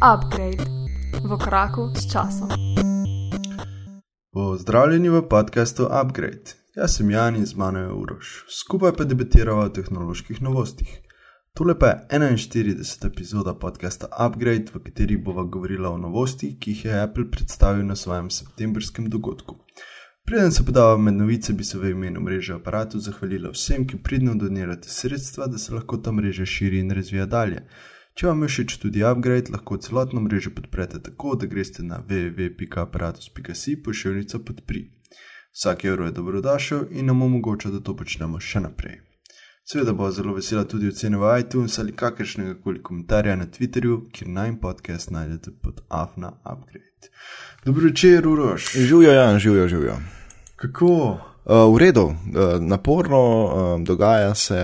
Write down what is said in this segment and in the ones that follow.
Upgrade v koraku s časom. Pozdravljeni v podkastu Upgrade. Jaz sem Jan in z mano je Uroš. Skupaj pa debatiramo o tehnoloških novostih. Tole pa je 41. epizoda podcasta Upgrade, v kateri bova govorila o novostih, ki jih je Apple predstavil na svojem septembrskem dogodku. Preden se podava med novice, bi se v imenu mreže aparatu zahvalila vsem, ki pridno donirate sredstva, da se lahko ta mreža širi in razvija dalje. Če vam je všeč tudi upgrade, lahko celotno mrežo podprete tako, da greste na www.aparatus.si pošiljnica podpri. Vsak evro je dobrodošel in nam omogoča, da to počnemo še naprej. Seveda bo zelo vesela tudi ocene v iTunes ali kakršnega koli komentarja na Twitterju, kjer naj podcast najdete pod afna upgrade. Dobro večer, Uroš. Živijo, Jan, živijo, živijo. Kako? Uh, v redu, uh, naporno, uh, dogaja se,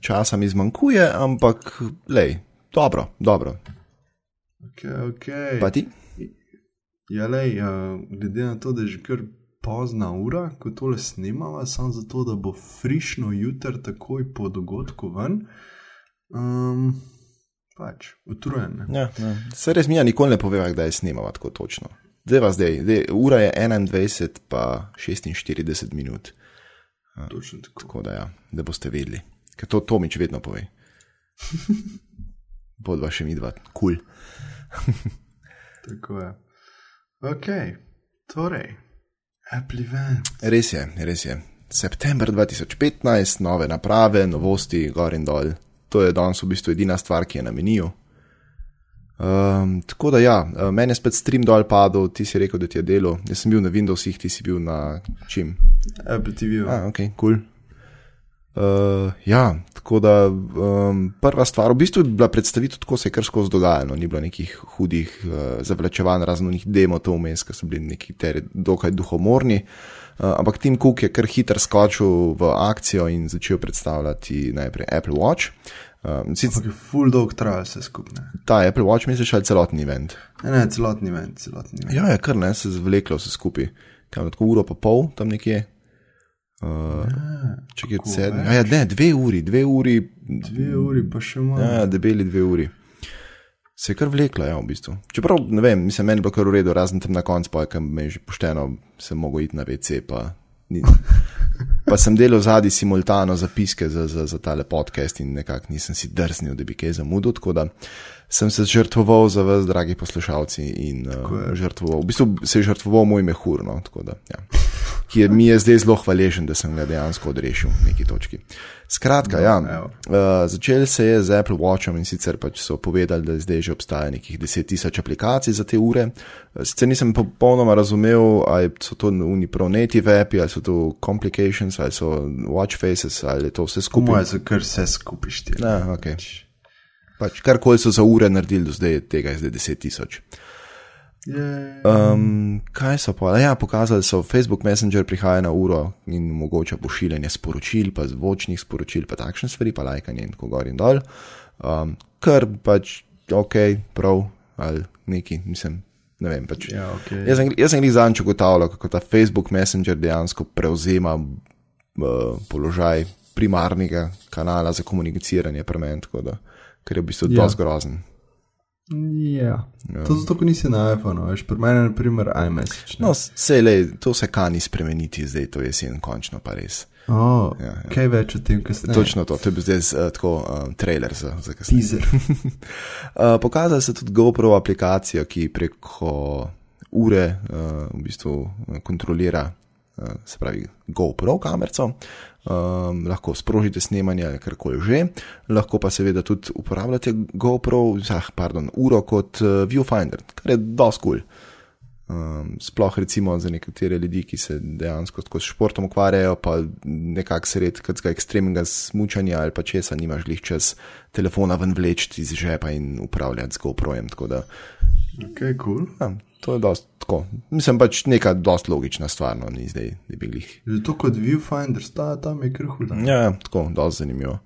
časa mi zmanjkuje, ampak lej, dobro, dobro. Okay, okay. Pa ti? Ja, lej, uh, glede na to, da je že kar pozna ura, ko tole snimava, samo zato, da bo frišno jutr, takoj po dogodku ven. Um, pač, utrujen. Ja, ja. Se res mi ja nikoli ne poveva, kdaj snimava tako točno. Zdaj, zdaj, zdaj, ura je 21, pa 46 minut. Točno tako. Tako da, ja, da boste vedeli, ker to Tomič vedno pove. Bodva še mi dva, kul. Cool. tako je. Ok, torej, Apple event. Res je, res je. September 2015, nove naprave, novosti, gor in dol. To je danes v bistvu edina stvar, ki je na meniju. Um, tako da, ja, meni je spet stream dol padel, ti si rekel, da ti je delo. Jaz sem bil na Windowsih, ti si bil na čim? Apple TV. Ah, ok, kul. Cool. Uh, ja, tako da um, prva stvar, v bistvu je bila predstavitev tako, se je kar skozi dogajalo, ni bilo nekih hudih uh, zavlačevanj, razen njih demotov vmes, ki so bili neki teri dokaj duhomorni. Uh, ampak Tim Cook je kar hiter skočil v akcijo in začel predstavljati najprej Apple Watch. Um, sicer je full dog trajal vse skupaj. Ta Apple Watch misliš ali celotni event? Ne, ne, celotni event, celotni event. Ja, je kar ne, se je zvleklo vse skupaj. Kam tako uro pa pol tam nekje. Uh, če je sedem, ja, ne, dve uri, dve uri. Dve uri, pa še malo. Ja, debeli dve uri. Se je kar vleklo, ja, v bistvu. Čeprav, ne vem, mislim, meni je bilo kar v redu, razen tam na koncu, pa je me že pošteno, sem mogel iti na WC, pa ni. Pa sem delal zadnji simultano zapiske za, za, za tale podcast in nekako nisem si drznil, da bi kaj zamudil. Tako da sem se žrtvoval za vas, dragi poslušalci, in uh, žrtvoval, v bistvu se je žrtvoval moj mehur. No, da, ja. Ki je, mi je zdaj zelo hvaležen, da sem ga dejansko odrešil v neki točki. Skratka, ja, uh, začel se je z Apple Watchom in sicer pač so povedali, da zdaj že obstaja nekih 10 tisoč aplikacij za te ure. Sicer nisem popolnoma razumel, ali so to unipronative api, ali so to complications, ali so watch faces, ali je to vse skupaj. Moje kar vse skupaj štiri. Ja, okay. Pač karkoli so za ure naredili do zdaj, tega je zdaj 10 tisoč. Um, kaj so pa? Ja, pokazali so, Facebook Messenger prihaja na uro in omogoča pošiljanje sporočil, pa zvočnih sporočil, pa takšne stvari, pa lajkanje in tako gor in dol. Um, kar pač ok, prav ali neki, mislim. Vem, pač. ja, okay. Jaz sem, sem jih zadnjič ugotavljal, kako ta Facebook Messenger dejansko prevzema uh, položaj primarnega kanala za komuniciranje, premen, tako da ker je v bistvu ja. dosti grozen. Ja. ja. To zato, ker nisi na iPhonu, veš, pri meni je naprimer iMessage. Ne? No, se le, to se kani spremeniti zdaj, to je jesen, končno pa res. Oh, ja, ja. Kaj več o tem, kaj ste? Točno to, to je bil zdaj uh, tako um, trailer za, za kasneje. Teaser. uh, pokazali so tudi GoPro aplikacijo, ki preko ure uh, v bistvu kontrolira, uh, se pravi, GoPro kamerco. Um, lahko sprožite snemanje ali karkoli že, lahko pa seveda tudi uporabljate GoPro, ah, pardon, uro kot uh, viewfinder, kar je dosti kul. Cool. Um, sploh recimo za nekatere ljudi, ki se dejansko s športom ukvarjajo, pa nekako sred kakega ekstremnega smučanja ali pa česa, nimaš lih čez telefona ven vleči iz žepa in upravljati z GoPro-jem. Ok, cool. Ja, to je dost tako. Mislim pač neka dost logična stvar, no, ni zdaj, da bi jih. Že to kot viewfinder, sta tam je krhuda. Ja, tako, dost zanimivo.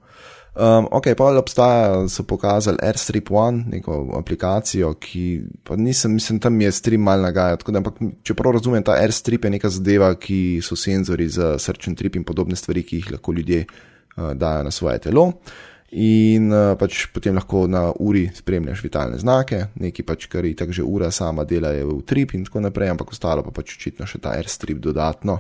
Um, ok, pa obstaja, so pokazali AirStrip One, neko aplikacijo, ki pa nisem, mislim, tam je stream mal nagajal. Ampak, če prav razumem, ta AirStrip je neka zadeva, ki so senzori za and trip in podobne stvari, ki jih lahko ljudje uh, dajo na svoje telo. In uh, pač potem lahko na uri spremljaš vitalne znake, neki pač, kar je tako že ura sama dela, je v trip in tako naprej, ampak ostalo pa pač očitno še ta airstrip dodatno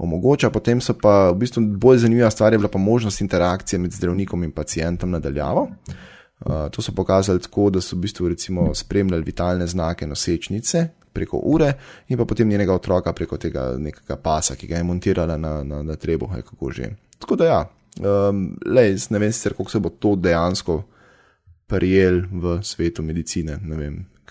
omogoča. Potem so pa v bistvu bolj zanimiva stvar, je bila pa možnost interakcije med zdravnikom in pacijentom nadaljavo. Uh, to so pokazali tako, da so v bistvu recimo spremljali vitalne znake nosečnice preko ure in pa potem njenega otroka preko tega nekega pasa, ki ga je montirala na, na, na trebuh, kako že. Tako da ja, um, le, ne vem sicer, kako se bo to dejansko prijel v svetu medicine.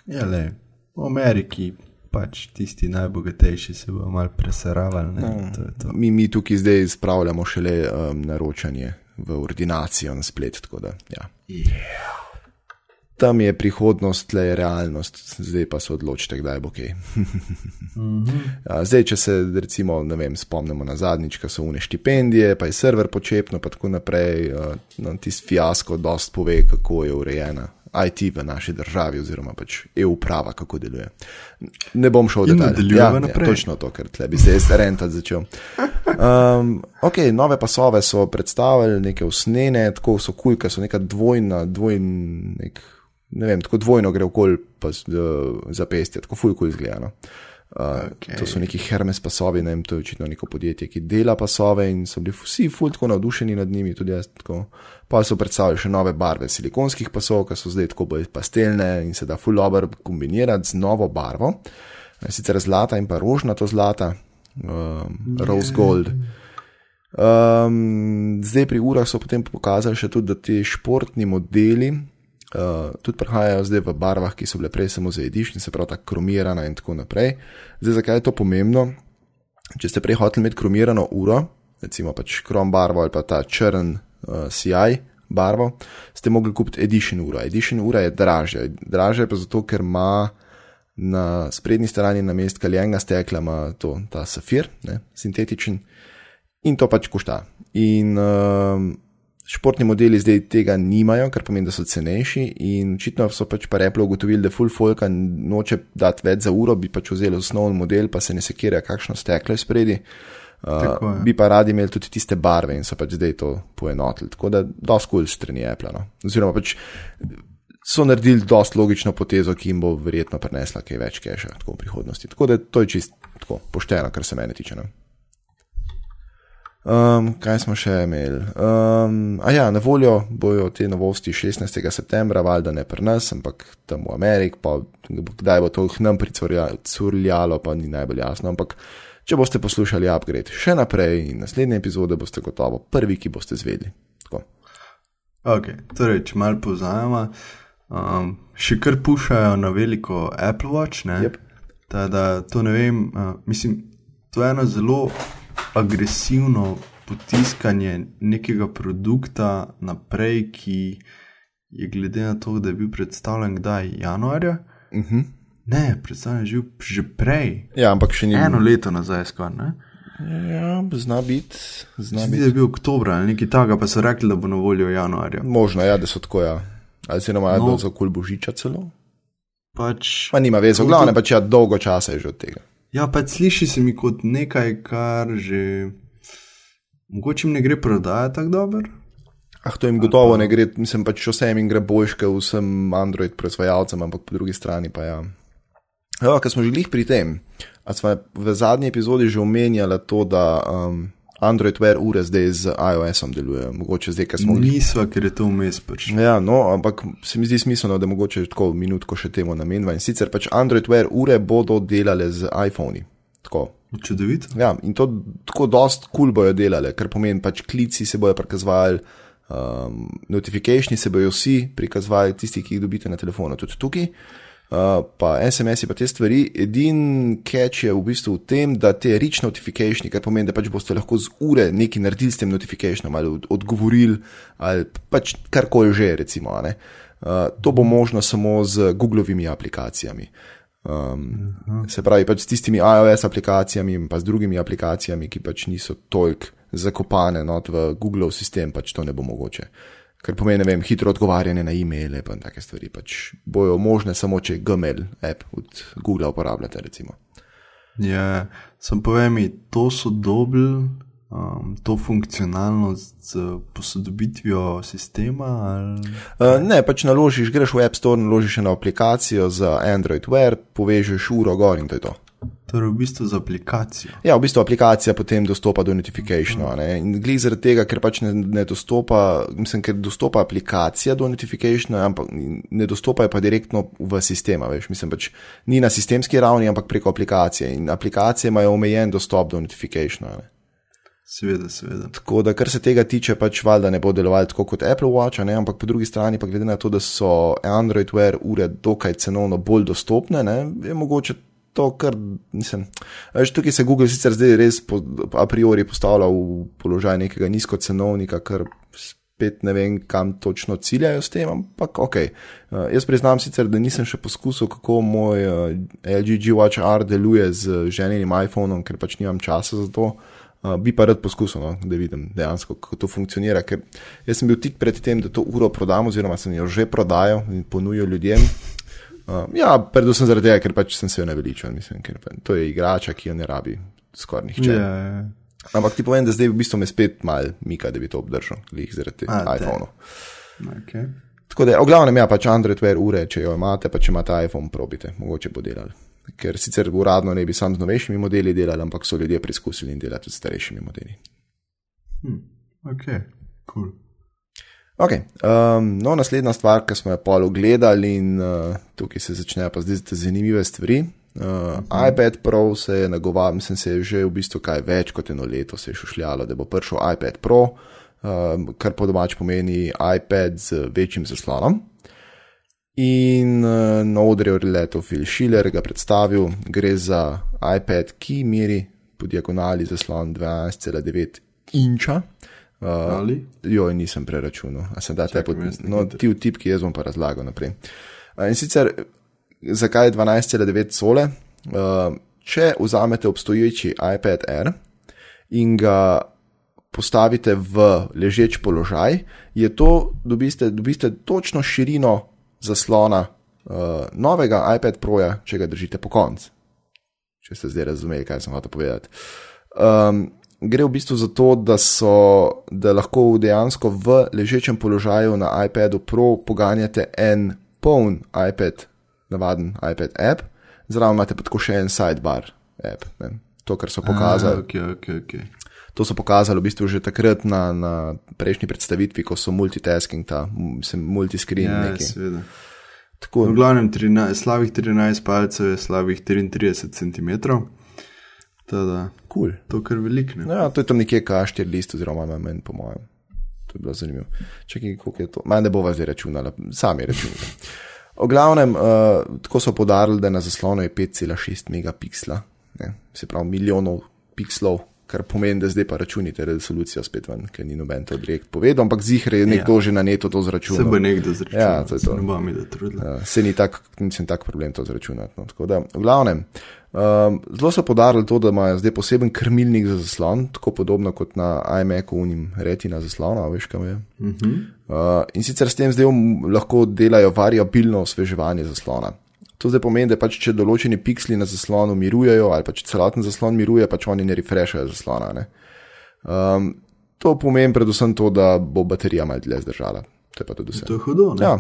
Ja, le, v Ameriki. Pač tisti najbogatejši se bodo malo preseravali. No, to to. Mi, mi tukaj zdaj spravljamo šele um, naročanje v ordinacijo na splet. Da, ja. yeah. Tam je prihodnost, tle je realnost, zdaj pa se odločite, kdaj bo kaj. mm -hmm. zdaj, če se recimo, vem, spomnimo na zadnjič, ko so une štipendije, pa je server počepno, pa tako naprej, no, tisti fiasko dost pove, kako je urejena IT v naši državi, oziroma pač EU-prava, kako deluje. Ne bom šel dalje. Ja, ja, točno to, ker tle bi se jaz rentati začel. Um, ok, nove pasove so predstavili, neke usnjene, tako so kulke, so neka dvojna, dvojn, nek ne vem, tako dvojno gre okoli zapestja, tako fulko izgleda. No. Uh, okay. To so neki Hermes pasovi, ne vem, to je očitno neko podjetje, ki dela pasove in so bili vsi fulko navdušeni nad njimi, tudi jaz. Tako. Pa so predstavili še nove barve silikonskih pasov, ki so zdaj tako bolj pastelne in se da fullober kombinirati z novo barvo. Sicer zlata in pa rožnato zlata, um, rose gold. Um, zdaj pri urah so potem pokazali še tudi, da ti športni modeli uh, tudi prihajajo zdaj v barvah, ki so bile prej samo za edišnje, se pravi, tako kromirana in tako naprej. Zdaj, zakaj je to pomembno? Če ste prej hoteli imeti kromirano uro, recimo pač krom barvo ali pa ta črn uh, CI barvo, ste mogli kupiti edition uro. Edition ura je dražja. Dražja je pa zato, ker ima na sprednji strani na mest kaljenega stekla to, ta safir, ne, sintetičen, in to pač košta. In uh, Športni modeli zdaj tega nimajo, kar pomeni, da so cenejši. In očitno so pač pa Apple ugotovili, da full folk noče dati več za uro, bi pač vzeli osnovni model, pa se ne sekira, kakšno steklo je spredi. Uh, bi pa radi imeli tudi tiste barve in so pač zdaj to poenotili. Tako da, dosti kul cool strani Apple. No. Oziroma, pač so naredili dosti logično potezo, ki jim bo verjetno prinesla kaj več keša v prihodnosti. Tako da, to je čisto pošteno, kar se mene tiče. No. Um, kaj smo še imeli? Um, a ja, na voljo bojo te novosti 16. septembra, valjda ne pri nas, ampak tam v Ameriki, pa kdaj bo to k nam pricurljalo, pa ni najbolj jasno. Ampak če boste poslušali upgrade še naprej in naslednje epizode, boste gotovo prvi, ki boste zvedeli. Tako. Ok, torej, če malo povzajemo, um, še kar pušajo na veliko Apple Watch, ne? Yep. Tada, to ne vem, uh, mislim, to je eno zelo agresivno potiskanje nekega produkta naprej, ki je glede na to, da je bil predstavljen kdaj januarja. Uh mhm. -huh. Ne, predstavljen je že, že prej. Ja, ampak še ni. Eno leto nazaj, skoro. Ja, zna biti. Zna biti. Je bil oktober ali nekaj takega, pa so rekli, da bo na voljo januarja. Možno, ja, da so tako, ja. Ali se nam je no, za kul božiča celo? Pač. Pa nima veze, glavno, pač ja, dolgo časa je že od tega. Ja, pa sliši se mi kot nekaj, kar že mogoče jim ne gre prodajati tako dobro. Ah, to jim gotovo pa... ne gre, mislim pač vsem jim gre boljše, vsem Android proizvajalcem, ampak po drugi strani pa ja. Ja, ker smo že glih pri tem, a smo v zadnji epizodi že omenjali to, da um, Android Wear ure zdaj z iOS-om delujejo. Mogoče zdaj, ker smo. Nisva, ker je to vmes pač. Ja, no, ampak se mi zdi smiselno, da mogoče tako minutko še temu namenjava. In sicer pač Android Wear ure bodo delale z iPhoni. Tako. Čudovito. Ja, in to tako dost kul cool bojo delale, ker pomeni pač klici se bojo prikazovali. Um, notifikacijski se bojo vsi prikazovali, tisti, ki jih dobite na telefonu, tudi tukaj. Uh, pa SMS-i, pa te stvari. Edini catch je v bistvu v tem, da te reach notification, kar pomeni, da pač boste lahko z ure nekaj naredili s tem notifikationom ali odgovorili ali pač karkoli že, recimo. Uh, to bo možno samo z Googlovimi aplikacijami. Um, se pravi, pač s tistimi iOS aplikacijami in pa z drugimi aplikacijami, ki pač niso toliko zakopane not v Google sistem, pač to ne bo mogoče. Uh, kar pomeni, vem, hitro odgovarjanje na e-maile in take stvari. Pač bojo možne samo, če Gmail app od Google uporabljate. Recimo. Ja, sem povem, to so dobili um, to funkcionalnost z posodobitvijo sistema? Ali... Uh, ne, pač naložiš, greš v App Store, naložiš eno aplikacijo za Android Wear, povežeš uro gor in to je to. Torej, v bistvu z aplikacijo. Ja, v bistvu aplikacija potem dostopa do notifikationa. In glede zaradi tega, ker pač ne, ne dostopa, mislim, ker dostopa aplikacija do notifikationa, ampak ne dostopa pa direktno v sistem. Veš, mislim, pač ni na sistemski ravni, ampak preko aplikacije. In aplikacije imajo omejen dostop do notifikationa. Seveda, seveda. Tako da, kar se tega tiče, pač valjda ne bo delovalo tako kot Apple Watch, ne? ampak po drugi strani, pa glede na to, da so Android Wear ure dokaj cenovno bolj dostopne, ne? je mogoče to, kar nisem. Veš, tukaj se Google sicer zdaj res po, a priori postavlja v položaj nekega nizkocenovnika, kar spet ne vem, kam točno ciljajo s tem, ampak ok. Uh, jaz priznam sicer, da nisem še poskusil, kako moj uh, LG G Watch R deluje z ženjenim iPhonom, ker pač nimam časa za to. Uh, bi pa rad poskusil, no, da vidim dejansko, kako to funkcionira. Ker jaz sem bil tik pred tem, da to uro prodam, oziroma sem jo že prodajal in ponujal ljudem. Uh, ja, predvsem zaradi tega, ker pač sem se jo naveličal, mislim, ker pa, to je igrača, ki jo ne rabi skoraj nihče. Ja, ja. Ampak ti povem, da zdaj v bistvu me spet mal mika, da bi to obdržal, lih zaradi iPhona. Okay. Tako da, v glavnem, ja, pač Android Wear ure, če jo imate, pa če imate iPhone, probite, mogoče bo delal ker sicer uradno ne bi sam z novejšimi modeli delali, ampak so ljudje preizkusili in delati s starejšimi modeli. Hmm. Ok, cool. Okay, um, no, naslednja stvar, ki smo jo pol ogledali, in uh, tukaj se začnejo pa zdaj zanimive stvari. Uh, uh -huh. iPad Pro se je nagovarjal, mislim, se je že v bistvu kaj več kot eno leto se je šušljalo, da bo prišel iPad Pro, uh, kar po domač pomeni iPad z večjim zaslonom. In uh, na odru je letel Phil Schiller, ga predstavil, gre za iPad, ki meri po diagonali zaslon 12,9 inča. Uh, Ali? Jo, nisem preračunal, te pod. No, ti v tipki, jaz bom pa razlagal naprej. Uh, in sicer, zakaj 12,9 sole? Uh, če vzamete obstoječi iPad Air in ga postavite v ležeč položaj, je to, dobiste, dobiste točno širino zaslona uh, novega iPad Proja, če ga držite po koncu. Če ste zdaj razumeli, kaj sem hotel povedati. Um, gre v bistvu za to, da, so, da lahko dejansko v ležečem položaju na iPadu Pro poganjate en poln iPad, navaden iPad app, zraven imate pa tako še en sidebar app. Ne? To, kar so pokazali. Ah, okay, okay, okay. To so pokazali v bistvu že takrat na, na prejšnji predstavitvi, ko so multitasking, ta multiscreen. Ja, seveda. Tako, v glavnem, 13, slabih 13 palcev je slabih 33 cm. Tada, cool. To je kar veliko. Ja, to je tam nekje kaštir list, oziroma meni, po mojem. To je bilo zanimivo. Čakaj, koliko je to? Manj ne bo vas zdaj računala, sami računate. V glavnem, uh, tako so podarili, da na zaslonu je 5,6 megapiksla, ne? se pravi milijonov pikslov, kar pomeni, da zdaj pa računite resolucijo spet ven, ker ni noben to direkt povedal, ampak zihre je nekdo ja. že na neto to zračunal. Se bo nekdo zračunal. Ja, to je to. Ne trudil. Ja, se ni tak, nisem tak problem to zračunati. No. Tako da, v glavnem, um, zelo so podarili to, da imajo zdaj poseben krmilnik za zaslon, tako podobno kot na iMacu unim reti na zaslonu, veš kam je. Uh -huh. uh, in sicer s tem zdaj lahko delajo variabilno osveževanje zaslona. To zdaj pomeni, da pač, če določeni pikseli na zaslonu mirujejo, ali pa če celoten zaslon miruje, pač oni ne refreshajo zaslona. Ne? Um, to pomeni predvsem to, da bo baterija malo dlje zdržala. To je pa tudi vse. To je hudo. Ne? Ja,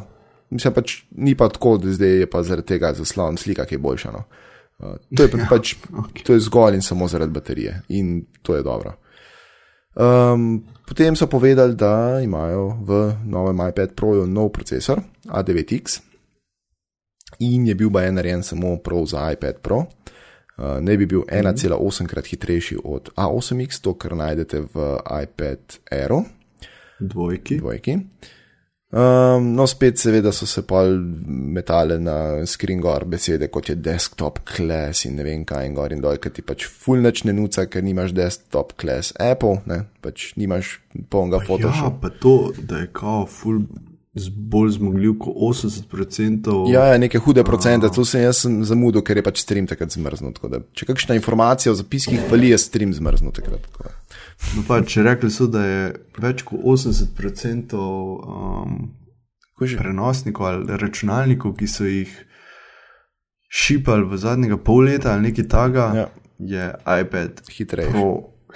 mislim pač ni pa tako, da zdaj je pa zaradi tega zaslon slika, ki je boljša. No? Uh, to, je Ja, pač, okej. to je zgolj in samo zaradi baterije in to je dobro. Um, potem so povedali, da imajo v novem iPad Proju nov procesor A9X in je bil bajen narejen samo prav za iPad Pro. Uh, ne bi bil 1,8 krat hitrejši od A8X, to kar najdete v iPad Aero, Dvojki. dvojki. Um, no, spet, seveda, so se pa metale na screen gor besede, kot je desktop class in ne vem kaj in gor in dol, ker ti pač fulnač ne nuca, ker nimaš desktop class Apple, ne, pač nimaš polnega Ja, Photoshopa. pa to, da je kao ful z- bolj zmogljiv kot 80%. Ja, ja, neke hude procente, to sem jaz zamudil, ker je pač stream takrat tako Da, če kakšna informacija o zapiskih vali, je stream zmrznut takrat. tako. No, pa, če rekli so, da je več kot 80% um, prenosnikov ali računalnikov, ki so jih šipali v zadnjega pol leta ali nekaj takega, Ja. je iPad Hitrejši.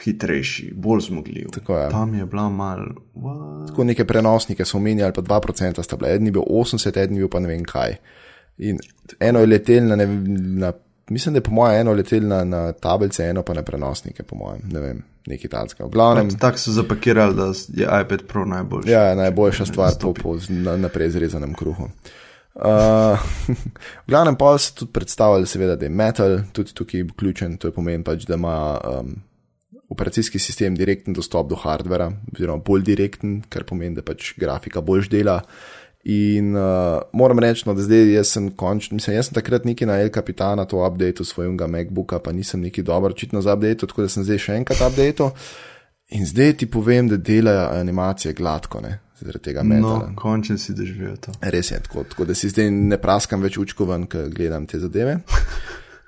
Hitrejši, bolj zmogljiv. Tako je. Tam je bila mal. what? Tako neke prenosnike so omenjali, pa 2% sta bila. Eden je bil 80, eden je bil pa ne vem kaj. In eno je letel na, ne, na mislim, da je po mojem eno letel na, na tablice, eno pa na prenosnike, po mojem, ne vem, neki talska. V glavnem, Tako so zapakirali, da je iPad Pro najboljši. ja, najboljša stvar po, po na, naprej zrezanem kruhu. Uh, v glavnem pa so tudi predstavljali, seveda, da je Metal tudi tukaj vključen, to je pomen pač, da ima um, operacijski sistem direkten dostop do hardvera, oziroma bolj direkten, kar pomeni, da pač grafika boljš dela. In uh, moram reči, no, da zdaj jaz sem končno, mislim, jaz sem takrat neki na El Capitana to update svojega MacBooka, pa nisem neki dober očitno za update, tako da sem zdaj še enkrat update. In zdaj ti povem, da delajo animacije gladko, ne, zaradi tega metala. No, končno si doživel to. Res je tako, tako da si zdaj ne praskam več učko ven, ko gledam te zadeve.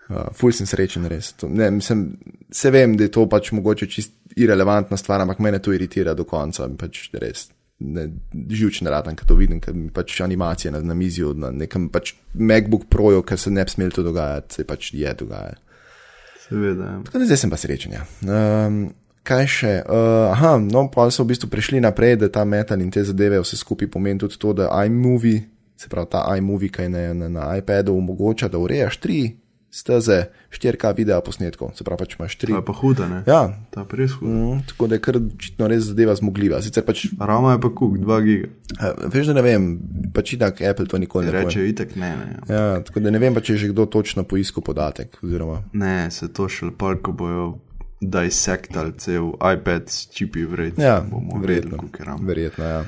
Uh, ful sem srečen, res. To, ne, mislim, se vem, da je to pač mogoče čist irrelevantna stvar, ampak mene to iritira do konca. Pač res ne, živčen radam, ko to vidim, ker mi pač animacije na, na mizijo, na nekem pač MacBook Proju, ker se ne bi smel to dogajati, se pač je dogajalo. Seveda. ja. Tako da zdaj sem pa srečen. Ja. Um, kaj še? Uh, aha, no, pa so v bistvu prišli naprej, da ta metal in te zadeve vse skupaj pomeni tudi to, da iMovie, se pravi ta iMovie, kaj na, na, na iPadu omogoča, da urejaš tri steze 4K video posnetkov, se pravi pač imaš tri. To je pa huda, ne? Ja, Ta je res huda. mm, tako da je kar očitno res zadeva zmogljiva. Sicer pač, Rama je pa kuk, 2 giga. uh, veš, da ne vem, pač itak Apple to nikoli ne reče. Reče, itek ne, ne. Ja, tako da ne vem pa, če je že kdo točno poiskal podatek. Oziroma, Ne, se to šele pol, ko bojo dissektali cel iPad s čipi vred. Ja, verjetno. Verjetno, ja.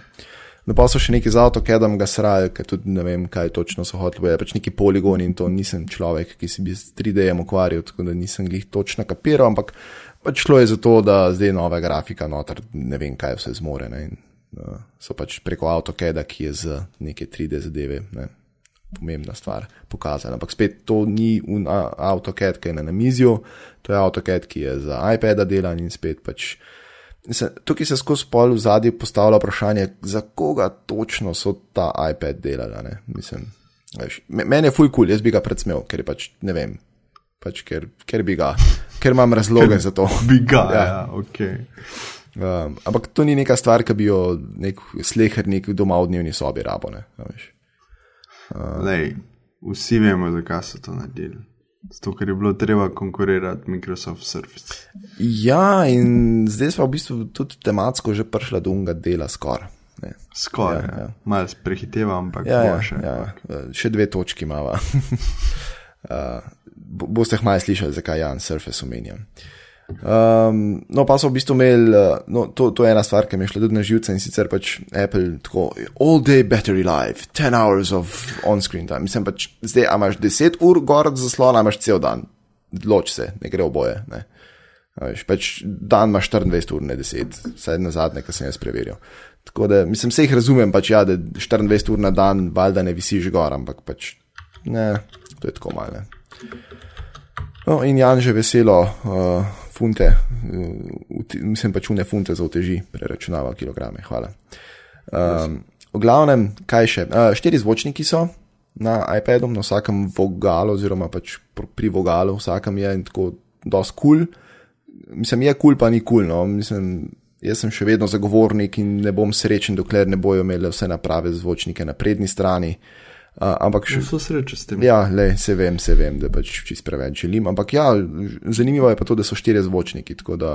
No, pa so še neki z avtokadom ga srajo, ker tudi ne vem, kaj točno so hoteli. Je pač neki poligoni in to nisem človek, ki se bi s 3D-jem ukvarjal, tako da nisem jih točno kapiral, ampak pač šlo je za to, da zdaj nova grafika noter, ne vem, kaj vse zmore. Ne, in, uh, so pač preko avtokada, ki je z neke 3D zadeve. Ne, Pomembna stvar pokazala. Ampak spet to ni un a- AutoCAD, ki je na namizju, to je AutoCAD, ki je za iPada delan in spet pač Se, tukaj se skozi pol v zadnji postavlja vprašanje, za koga točno so ta iPad delali. ne. Mislim, veš, me- Meni je fuj kul, cool, jaz bi ga predsmel, ker je pač ne vem, pač ker, ker bi ga, ker imam razloge za to. Bi ga, Ja. ja, ok. Um, ampak to ni neka stvar, ki bi jo nek slehernik doma v dnevni sobi rabo. Ne, veš. Lej, vsi vemo, zakaj so to naredili. Zato, ker je bilo treba konkurirati Microsoft Surface. Ja, in zdaj smo v bistvu tudi tematsko že prišli do unga dela skoraj. Skoraj, Ja, ja, malo prehiteva, ampak Ja, ja, še. ja, eh, še dve točki imamo. uh, bo- boste hmaj slišali, zakaj Jan Surface omenjam. Um, no, pa so v bistvu imeli, eh, no, to, to je ena stvar, ki mi je šla tudi na živce in sicer pač Apple tako, all day battery life, 10 hours of on-screen time. Mislim pač, zdaj imaš 10 ur gor od zaslona, a imaš cel dan, loč se, ne gre oboje. Ne. Veš, pač dan imaš 24 ur, ne 10, vsaj na zadnje, kar sem jaz preveril. Tako da, mislim, se jih razumem, pač ja, da 24 ur na dan, valjda ne visiš gor, ampak pač ne, to je tako malo. ne. No, in Jan že veselo uh, funte, uti- mislim pač une funte za uteži, preračunava kilograme, hvala. Um, v glavnem, kaj še? Uh, štiri zvočniki so na iPadu, na vsakem vogalu, oziroma pač pr- pri vogalu, vsakem je in tako dosti kul. Cool. Mislim, je kul, cool, pa ni kul. Cool, no. Mislim, jaz sem še vedno zagovornik in ne bom srečen, dokler ne bojo imeli vse naprave zvočnike na prednji strani. Ampak še, Vso srečo s tem. Ja, le, se vem, se vem, da pač čist preveč želim. Ampak ja, zanimivo je pa to, da so štiri zvočniki. Tako da,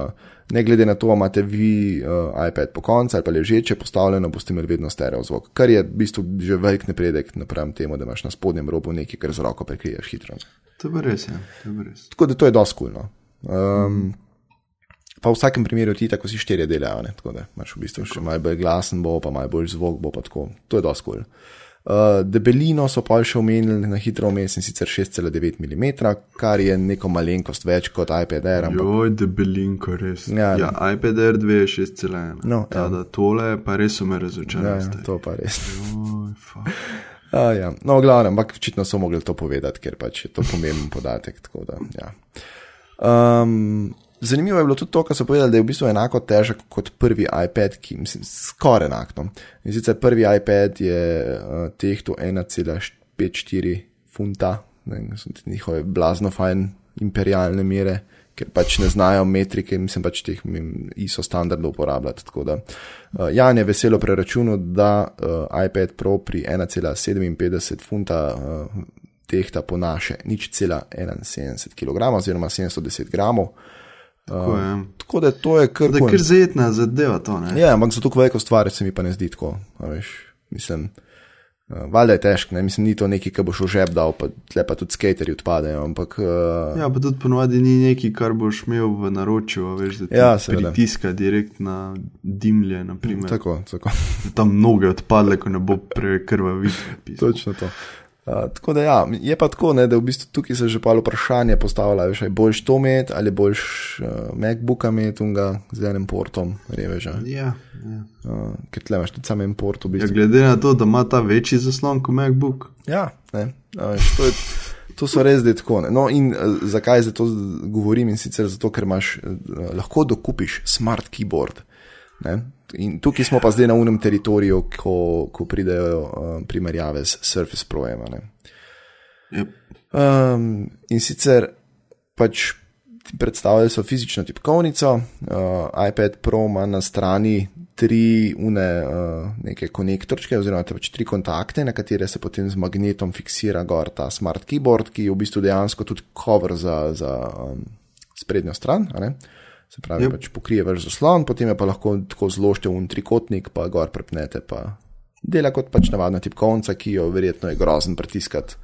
ne glede na to, imate vi uh, iPad po koncu ali pa ležeče postavljeno, boste imeli vedno stereo zvok. Kar je v bistvu že velik napredek napram temu, da imaš na spodnjem robu nekaj, kar z roko prekriješ hitro. To je res, ja. To je res. Tako da to je dosti kulno. Um, pa v vsakem primeru ti tako si štirje delajo, ne? tako da imaš v bistvu še malo bolj glasen, bo pa malo bolj zvok, bo pa tako. To je dosti kul. Uh, debelino so pa še omenili na hitro vmes in sicer 6,9 mm, kar je neko malenkost več kot iPad Air. Ampak, Joj, debelinko, res. Ja. Ja, ja iPad Air 2 je 6,1. No, ja. da tole pa res so me razočarali. ja, zdaj. to pa res. Oj, fuck. Uh, ja. No, v glavnem, ampak očitno so mogli to povedati, ker pač je to pomemben podatek. Da, ja. um, zanimivo je bilo tudi to, kar so povedali, da je v bistvu enako težek kot prvi iPad, ki mislim, skoraj enako. In sicer prvi iPad je uh, tehto 1,54 funta, ne, so njihove blazno fajn imperialne mere, ker pač ne znajo metrike, mislim pač teh mm, ISO standardov uporabljati. Tako da uh, Jan je veselo preračunal, da uh, iPad Pro pri 1,57 funta uh, tehta po naše nič cela 71 kg oziroma 710 gramov. Tako, je. Tako da to je kar Da je kar zajetna zadeva to, ne? Ja, ampak za to veliko stvari se mi pa ne zdi tako. mislim, uh, valjda je težko, ne? mislim, ni to nekaj, kar boš v žep dal, pa tle pa tudi skaterji odpadejo. Ampak, uh, Ja, pa tudi ponovadi ni nekaj, kar boš imel v naročju, veš, da ti Ja, pritiska direkt na dimlje, naprimer. tako, tako. Da tam noge odpadle, ko ne bo preveč krvavit. Točno to. Uh, tako da ja, je pa tako, ne, da v bistvu tukaj se že pa vprašanje postavlja, veš, ali boš to imeti ali boš uh, MacBooka imeti unga z enim portom, reveža. Ja, ja. Uh, ker tle imaš tudi sam en port v ja, bistvu. glede na to, da ima ta večji zaslon kot MacBook. Ja, ne, veš, to, je, to so res zdaj tako. Ne. No, in uh, zakaj zdaj to govorim? In sicer zato, ker imaš, uh, lahko dokupiš smart keyboard. Ne. In tukaj smo pa zdaj na unem teritoriju, ko, ko pridejo uh, primerjave s Surface Pro-jem. Yep. Um, in sicer pač predstavljali so fizično tipkovnico, uh, iPad Pro ima na strani tri une, uh, neke konektorčke, oziroma pač tri kontakte, na katere se potem z magnetom fiksira gor ta smart keyboard, ki je v bistvu dejansko tudi cover za, za um, sprednjo stran. ne. Se pravi, Yep. yep. pač pokrije več zaslon, potem pa lahko tako zložite v trikotnik, pa gor prepnete, pa dela kot pač navadna tipkovnica, ki jo verjetno je grozen pritiskati.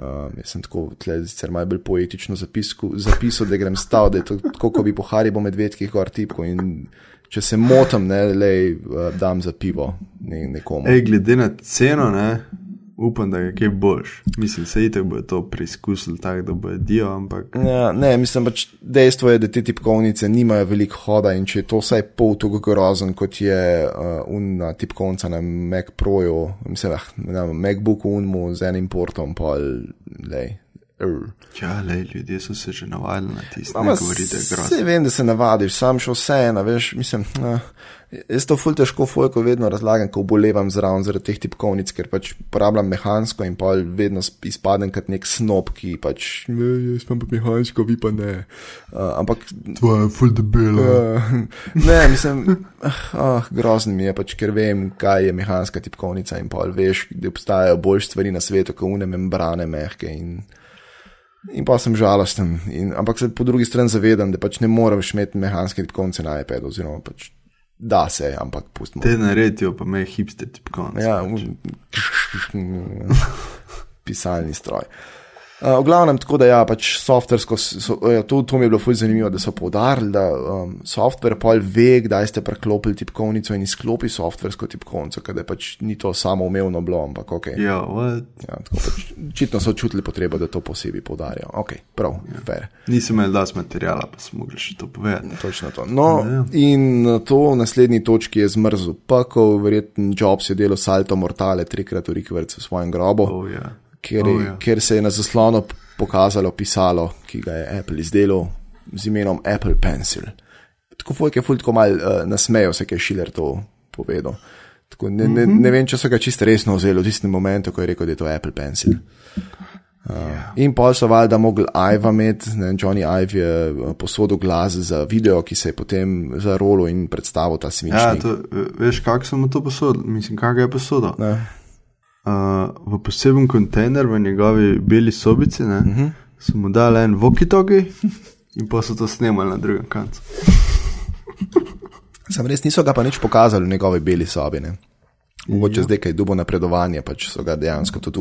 Um, jaz sem tako, sicer malo bolj poetično zapisku, zapisal, da grem stav, da je to tako, kot bi po Haribo medvedkih gor tipko in če se motim, ne, lej, uh, dam za pivo ne, nekomu. Ej, glede na ceno, ne, upam, da je kaj boljš. Mislim, se itek bo to preizkusili tako, da bo dio, ampak Ja, ne, mislim pač dejstvo je, da te tipkovnice nimajo veliko hoda in če je to vsaj pol tako grozen, kot je uh, tipkovnica na Mac Proju, mislim, ah, na MacBooku unmu z enim portom, pa lej. er. ja, le, ljudje so se že navadili na tisto, Ama ne govorite Vse grozno. vem, da se navadiš, sam še vseeno, veš, mislim. Uh, jaz to ful težko fojko vedno razlagam, ko bolevam zraven zaradi teh tipkovnic, ker pač uporabljam mehansko in pa vedno izpadem kot nek snob, ki pač, ne, jaz pa mehansko, vi pa ne. Uh, ampak Tvoje je full debelo. Uh, ne, mislim, ah, ah, grozen mi je pač, ker vem, kaj je mehanska tipkovnica in pol veš, da obstajajo boljše stvari na svetu, kot une membrane mehke. In, in pa sem žalosten. In, ampak se po drugi strani zavedam, da pač ne moreš imeti mehanske tipkovnice na iPadu, oziroma pač da se, ampak pustimo. Te naredijo, pa me hipster tipkovnice. Ja, pisalni stroj. Uh, v glavnem, tako da ja, pač softversko, so, ja, to, to mi je bilo fulj zanimivo, da so poudarili, da um, softver pol ve, kdaj ste preklopili tipkovnico in izklopi softversko tipkovnico, ker pač ni to samo umevno bilo, ampak ok. Ja? Ja, tako pač, očitno so čutili potrebo, da to posebej poudarijo. Ok, prav, ja. fair. Nisem imel dosti materijala, pa sem mogel še to povedati. Točno to. No, in to v naslednji točki je zmrzel. Pa, ko verjetno Jobs je delal salto mortale trikrat v rikvercu v svojem grobu, Oh, ja. Oh, je, ja. ker se je na zaslonu pokazalo pisalo, ki ga je Apple izdelal z imenom Apple Pencil. Tako fujk je fulj tako mal uh, nasmejal se, ker je Schiller to povedal. Tako, ne, ne, ne vem, če so ga čisto resno vzeli v tistem momentu, ko je rekel, da je to Apple Pencil. Uh, in pa so valjda mogli Iva imeti, ne, Johnny Ive je eh, posodil glas za video, ki se je potem zarolo in predstavil ta Ja, svinčnik. to, ve- veš, kako sem mu to posodil? Mislim, kako ga je posodil? Ne. Uh, v poseben kontejner v njegovi beli sobici, ne, uh -huh. so mu dali en walkie-talkie in pa so to snemali na drugem koncu. Sam res niso ga pa nič pokazali v njegovi beli sobi. Ne. Mogoče zdaj, kaj dubo napredovanje, pač so ga dejansko tudi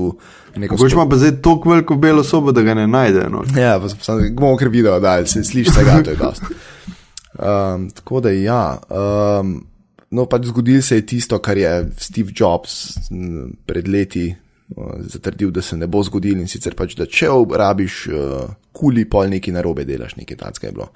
v neko Mogoče ima pa zdaj tako veliko belo sobo, da ga ne najde. No. Ja, pa sem bomo kar video dal, se sliši se ga, to je dost. Um, tako da ja. Um, no, pač zgodilo se je tisto, kar je Steve Jobs pred leti zatrdil, da se ne bo zgodilo in sicer pač, da če rabiš uh, kuli, pol neki narobe delaš, nekaj takega je bilo.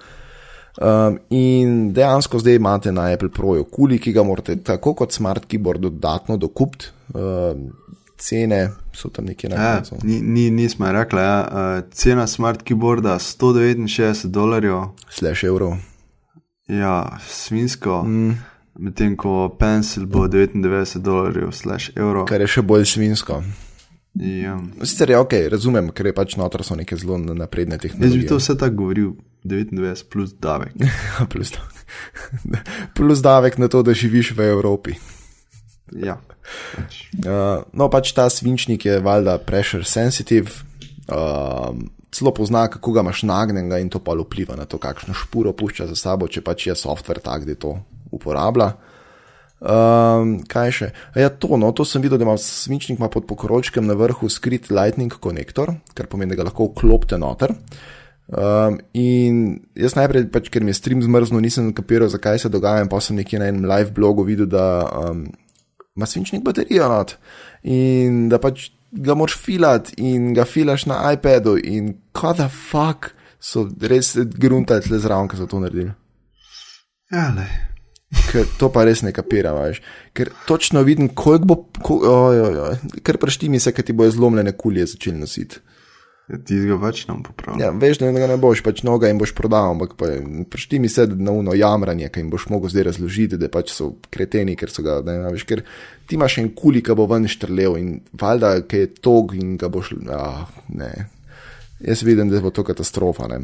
Um, in dejansko zdaj imate na Apple Proju kuli, ki ga morate tako kot smart keyboard dodatno dokupiti. Um, cene so tam nekje na Ja, koncu. ni, ni, nismo rekli, ja, uh, cena smart keyboarda 169 dolarjev, Slash evrov. ja, svinsko, mm. Medtem ko pencil bo 99 dolarjev, slash evro. kar je še bolj svinsko. Ja. Sicer je ok, razumem, ker je pač notor so neke zelo napredne Jaz bi to vse tako govoril, 29 plus davek. plus, plus davek na to, da živiš v Evropi. Ja. Pač. Uh, no, pač ta svinčnik je valjda pressure sensitive, uh, celo pozna, kako ga imaš nagnjenega in to pa vpliva na to, kakšno špuro pušča za sabo, če pač je software tak, da to uporablja. Um, kaj še? Ja, to, no, to sem videl, da ima svinčnik ima pod pokročkem na vrhu skrit Lightning konektor, kar pomeni, da ga lahko vklopite noter. Um, in jaz najprej, pač, ker mi je stream zmrznil, nisem kapiral, zakaj se dogaja, in pa sem nekje na enem live blogu videl, da um, ima svinčnik baterijo not in da pač ga moraš filati in ga filaš na iPadu in kaj da fuck so res gruntali tle zraven, ki so to naredili. Ja, le. Ker to pa res ne kapiram, veš. Ker točno vidim, koliko bo, ko, oj, oj, oj, ker prašti mi se, ker ti bojo zlomljene kulje začeli nositi. Ja, ti ga več nam popravi. Ja, veš, da ga ne boš pač noga in boš prodal, ampak pa prašti mi se, na uno jamranje, ki jim boš mogel zdaj razložiti, da pač so kreteni, ker so ga, ne, veš, ker ti imaš en kuli, ki bo ven štrlev in valjda, ki je tog in ga boš, ah, ne. Jaz vidim, da bo to katastrofa, ne.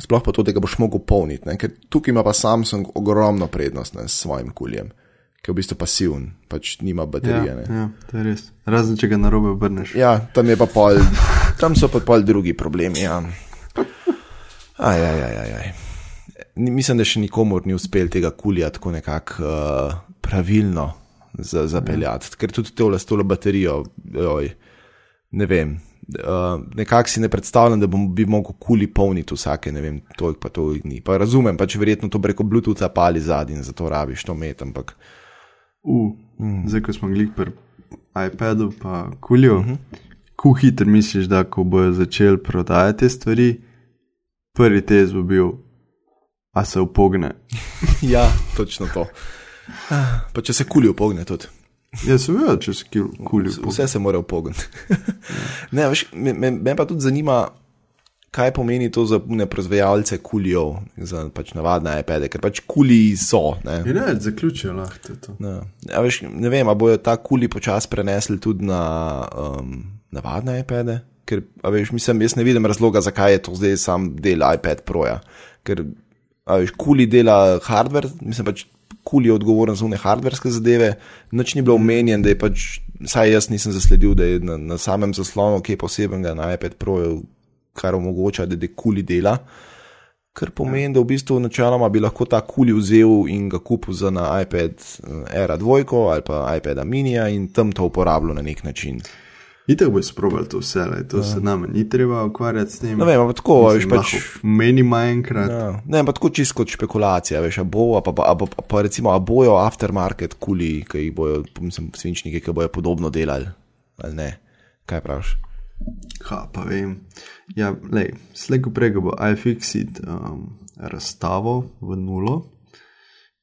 Sploh pa to, da ga boš mogel polniti, ne? ker tukaj ima pa Samsung ogromno prednost ne, s svojim kuljem, ki je v bistvu pasiven, pač nima ja, baterije. ne. ja, to je res. Razen če ga narobe obrneš. Ja, tam pa pol, tam so pa pol drugi problemi. Ja. Aj, aj, aj, aj, aj. Mislim, da še nikomor ni uspel tega kulja tako nekako uh, pravilno za, zapeljati. Ker tudi tole, s tole baterijo, oj, ne vem. Uh, nekako si ne predstavljam, da bom, bi mogel kuli polniti vsake, ne vem, toliko pa to ni. Pa razumem, pač verjetno to preko Bluetootha pali zadnji zato rabiš to met, ampak Uh, mm. Zdaj, ko smo glik pri iPadu, pa kulijo, uh -huh. ku hitro misliš, da ko bojo začeli prodajati te stvari, prvi test bo bil, a se upogne. ja, točno to. Pa če se kuli upogne tudi. Ja, seveda, če se kulijo. Vse se mora upogniti. ne, veš, me, me, me pa tudi zanima, kaj pomeni to za ne proizvajalce kulijev, za pač navadne iPade, ker pač kuli so. Ne. In ne, zaključijo lahko to je. Ne, ja, veš, ne vem, ali bojo ta kuli počasi prenesli tudi na um, navadne iPade. Ker, veš, mislim, jaz ne vidim razloga, zakaj je to zdaj sam del iPad Proja. Ker, veš, kuli dela hardware, mislim pač, kuli je odgovoren za une hardverske zadeve, nič ni bilo omenjen, da je pač, saj jaz nisem zasledil, da je na, na samem zaslonu, ki je posebenega na iPad Proju, kar omogoča, da je kuli dela. Kar pomeni, da v bistvu načeloma bi lahko ta kuli vzel in ga kupil za na iPad eh, Air 2 ali pa iPad Minija in tam to uporabljal na nek način. Itek bo sprobal to vse, le, to ja. se nam ni treba ukvarjati s tem. Ne vem, ampak tako, veš, pač. Meni ima enkrat. Ja, ne, pa tako čisto kot špekulacija, veš, a bo, a pa, a, pa, pa recimo, a bojo aftermarket kuli, ki jih bojo, mislim, svinčniki, ki bojo podobno delali, ali ne, kaj praviš? Ha, pa vem. Ja, lej, slejko prega bo iFixit um, razstavo v nulo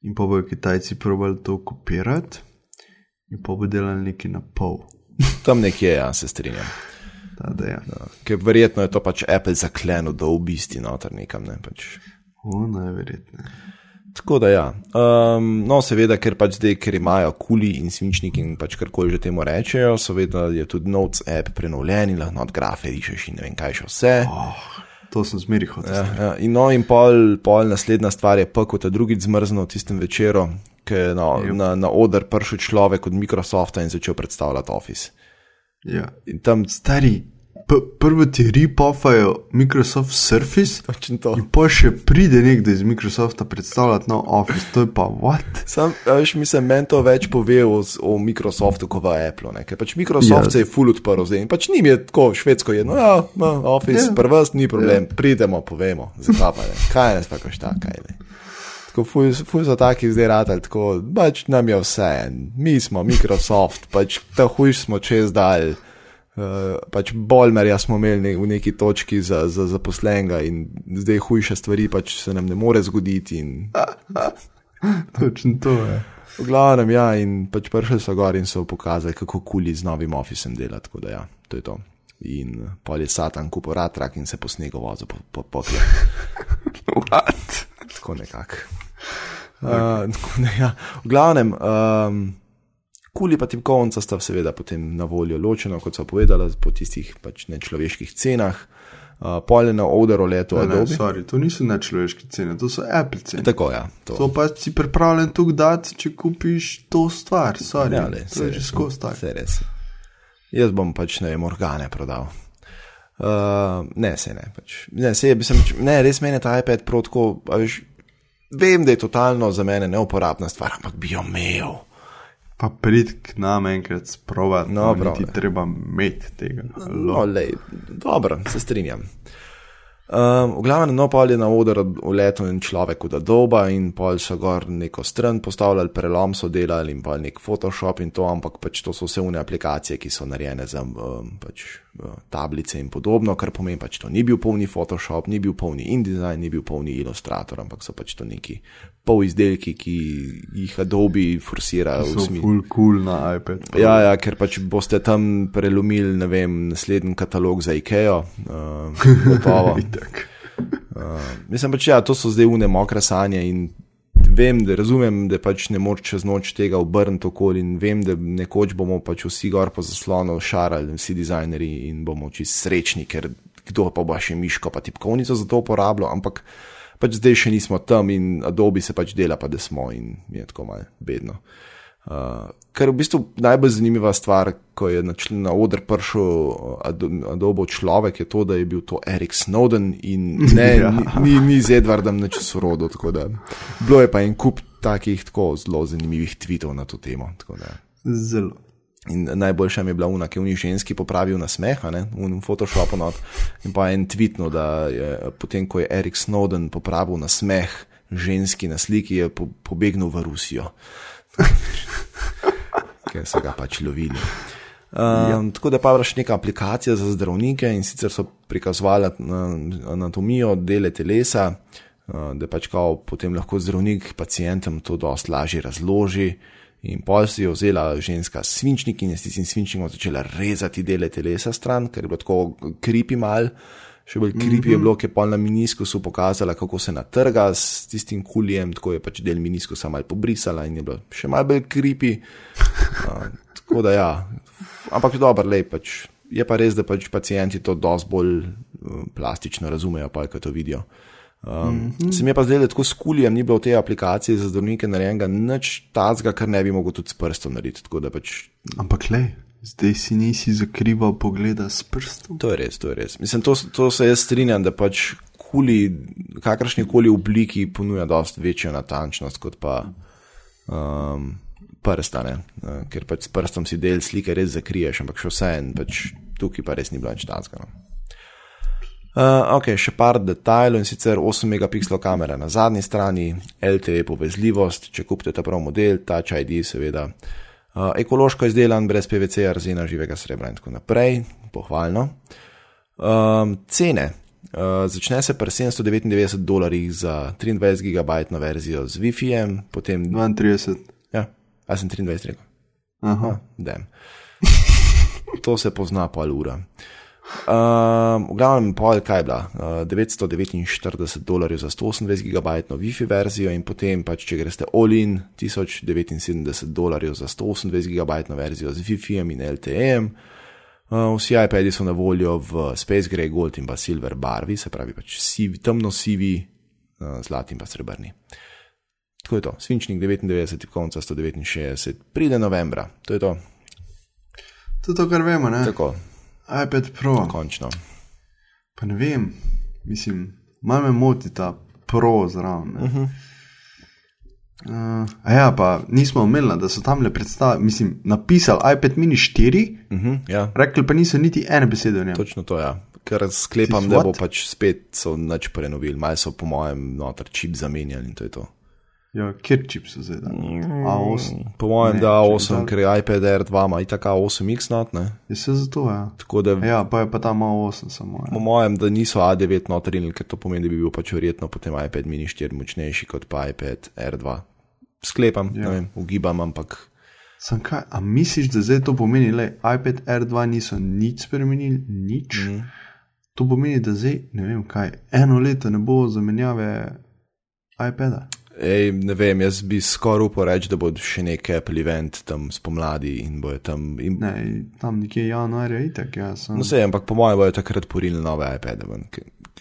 in pa bojo Kitajci probali to kopirati in pa bo delali nekaj na pol. Tam nekje, ja, se strinjam. Ta, da, ja. Ja, ker verjetno je to pač Apple zaklenil, da v bistvu noter nekam ne pač. O, najverjetneje. Tako da ja. Um, no, seveda, ker pač zdaj, ker imajo kuli in svinčniki in pač karkoli že temu rečejo, seveda je tudi Notes app prenovljen in lahko not grafe rišeš in ne vem kaj še vse. Oh, to sem zmeri hotel. Ja, ja. In no, in pol, pol naslednja stvar je pa, ko te drugič zmrznil tistem večeru, ki je na, na, na oder prišel človek od Microsofta in začel predstavljati Office. Ja. In tam Stari, prvo ti ripofajo Microsoft Surface, in pa še pride nekdo iz Microsofta predstavljati nov Office, to je pa what? Sam, veš, mislim, meni to več pove o, o Microsoftu kot v Apple. Ne? Ker pač Microsoft Ja. se je full odprl zdaj in pač njim je tako švedsko jedno, ja, no, Office, Ja. yeah. prva ni problem, yeah. pridemo, povemo, zakaj pa ne, kaj ne spako šta, kaj ne. Tako full, full so taki zdaj ratali, tako pač nam je vse, en. mi smo Microsoft, pač ta hujš smo čez dal. Uh, pač Bolmerja smo imeli ne, v neki točki za, za zaposlenega in zdaj hujše stvari pač se nam ne more zgoditi. In, Točno to je. V glavnem, ja, in pač prišli so gor in so pokazali, kako kuli z novim ofisem dela. Tako da, ja, to je to. In pol je Satan kupil ratrak in se po snegu vozil po, po, po tja. Tako nekako. Uh, tako da, ja. V glavnem, um, Kuli pa tipkovnica sta seveda potem na voljo ločeno, kot so povedala, po tistih pač nečloveških cenah. Uh, Polje na odero leto Ne, ne, sorry, to niso nečloveške cene, to so Apple cene. Tako, ja. To. To pa si pripravljen tu dati, če kupiš to stvar, sorry. Ja, le, to saj je že res, skozi tak. saj res. Jaz bom pač, ne vem, organe prodal. Uh, ne, se ne. Pač. Ne, se je, mislim, ne, res meni ta iPad Pro tako, veš, vem, da je totalno za mene neuporabna stvar, ampak bi jo imel. Pa prid k nam enkrat sprovat, No, no, ti treba imeti tega. No, lej, dobro, se strinjam. Um, v glavnem, no, pol je na oder uletel en človek v Adobe in pol so gor neko stran postavljali, prelom so delali in pol nek Photoshop in to, ampak pač to so vse une aplikacije, ki so narejene za um, pač, tablice in podobno, kar pomeni pač to ni bil polni Photoshop, ni bil polni InDesign, ni bil polni Illustrator, ampak so pač to neki pol izdelki, ki jih Adobe forsira v smislu. full cool na iPad. Pro. Ja, ja, ker pač boste tam prelomili, ne vem, naslednji katalog za IKEA. Uh, gotovo. Itak. uh, mislim pač, ja, to so zdaj une mokre sanje in vem, da razumem, da pač ne moč čez noč tega obrniti okoli in vem, da nekoč bomo pač vsi gor po zaslonu šarali, vsi dizajnerji in bomo čist srečni, ker kdo pa bo še miško pa tipkovnico za to uporabljal, ampak pač zdaj še nismo tam in Adobe se pač dela, pa da smo in je tako malo bedno. Uh, kar je v bistvu najbolj zanimiva stvar, ko je na, na oder prišel Ado- Adobe človek, je to, da je bil to Erik Snowden in ne, Ja. ni, ni, ni z Edwardom nič sorodo. Bilo je pa en kup takih tako zelo zanimivih tweetov na to temo. Zelo. In najboljša mi je bila una, ki je v njih ženski popravil na smeh, v Photoshopu not. In pa en tweetno, da je potem, ko je Erik Snowden popravil na smeh ženski na sliki, je po, pobegnil v Rusijo. Ker so ga pač lovili. Um, ja. Tako da pa vraš neka aplikacija za zdravnike in sicer so prikazovali na- anatomijo dele telesa, uh, da pač kao potem lahko zdravnik pacijentom to dosti lažje razloži. In pol si je vzela ženska svinčnik in je s tistim svinčnikom začela rezati dele telesa stran, ker je bilo tako kripi mal. Še bolj kripi je bilo, ker je pol na meniskusu pokazala, kako se natrga s tistim kulijem, tako je pač del meniskusa mal pobrisala in je bilo še mal bolj kripi. Uh, tako da ja, ampak dobro, lej pač. Je pa res, da pač pacijenti to dosti bolj uh, plastično razumejo, pa ko to vidijo. Um, mm -hmm. Se mi je pa zdelo, da tako s kulijem ni bilo v tej aplikaciji za zdravnike narejenega nič tazga, kar ne bi mogel tudi s prstom narediti. Pač Ampak le, zdaj si nisi zakrival pogleda s prstom. to je res, to je res. Mislim, to, to se jaz strinjam, da pač kuli, kakršni koli obliki ponuja dosti večjo natančnost kot pa um, prstane, uh, ker pač s prstom si del slike res zakriješ, ampak še vse en, pač tukaj pa res ni bilo nič tazga. No. Uh, ok, še par detajlov in sicer 8 megapikslov kamera na zadnji strani, LTE povezljivost, če kupite ta prav model, Touch ID, seveda, uh, ekološko izdelan, brez PVC, arzena, živega srebra in tako naprej, pohvalno. Um, cene. Uh, začne se pri 799 dolarjih za 23 gigabajtno verzijo z Wi-Fi, potem. 32. Ja, a sem 23 rekel. Aha. Dem. To se pozna pol ura. Um, v glavnem, pol kaj je bila? Uh, 949 dolarjev za 128 gigabajtno Wi-Fi verzijo in potem, pač, če greste all-in, 1079 dolarjev za 128 gigabajtno verzijo z Wi-Fi in LTE. Uh, vsi iPadi so na voljo v Space Gray, Gold in pa Silver barvi, se pravi pač sivi, temno sivi, uh, zlati in pa srebrni. Tako je to, svinčnik 99, tipkovnica 169, pride novembra, to je to, To je to, kar vemo, ne? tako, iPad Pro. končno. Pa ne vem, mislim, malo me moti ta Pro zraven. Uh -huh. uh, a ja, pa nismo omenili, da so tam le predstavili, mislim, napisali iPad mini 4, Uh -huh, ja, rekli pa niso niti ene besede o njem. točno to, ja. Ker sklepam, da bo pač spet so nič prenovili, malo so po mojem noter čip zamenjali in to je to. Ja, kjer čip so zdaj? da? A8. Po mojem, Ne, da če- A8, ker je iPad Air 2 ima itak A8X not, ne. Je se zato, ja. Tako da Ja, pa je pa tam A8 samo. Po Ja. mojem, da niso A9 notrili, ker to pomeni, da bi bil pač verjetno potem iPad mini 4 močnejši kot pa iPad R2. Sklepam, ja. ne vem, ugibam, ampak Sam kaj, a misliš, da zdaj to pomeni, da iPad R2 niso nič spremenili, nič? Mm. To pomeni, da zdaj, ne vem kaj, eno leto ne bo zamenjave iPada. Ej, ne vem, jaz bi skoraj upal reči, da bo še nek Apple event tam spomladi in bojo tam. In... Ne, tam nekje januarja je itak, ja. Sem... No, se, ampak po mojem bojo takrat porili nove iPade. ven,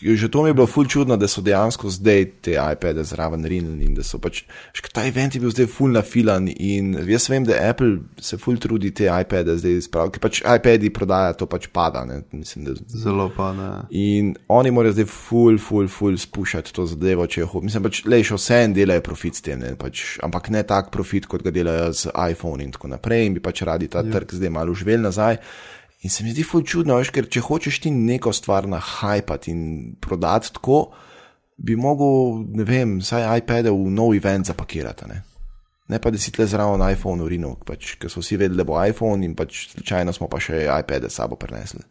Že to mi je bilo ful čudno, da so dejansko zdaj te iPade zraven rinili in da so pač. šk- Ta event je bil zdaj ful nafilan in jaz vem, da Apple se ful trudi te iPade zdaj spraviti, ker pač iPadi prodaja, to pač pada. Ne? Mislim, da Zelo pa da. In oni morajo zdaj ful, ful, ful spuščati to zadevo, če jo hočejo. Mislim, pač, le še vse en delajo profit s tem, ne, pač, ampak ne tak profit, kot ga delajo z iPhone in tako naprej, in bi pač radi ta ja. trg zdaj malo užvel nazaj. In se mi zdi ful čudno, veš, ker če hočeš ti neko stvar nahajpati in prodati tako, bi mogel, ne vem, saj iPad v nov event zapakirati. Ne? Ne pa, da si tle zraven iPhone urinil, pač, ker so vsi vedeli, da bo iPhone in pač slučajno smo pa še iPad s sabo prenesli.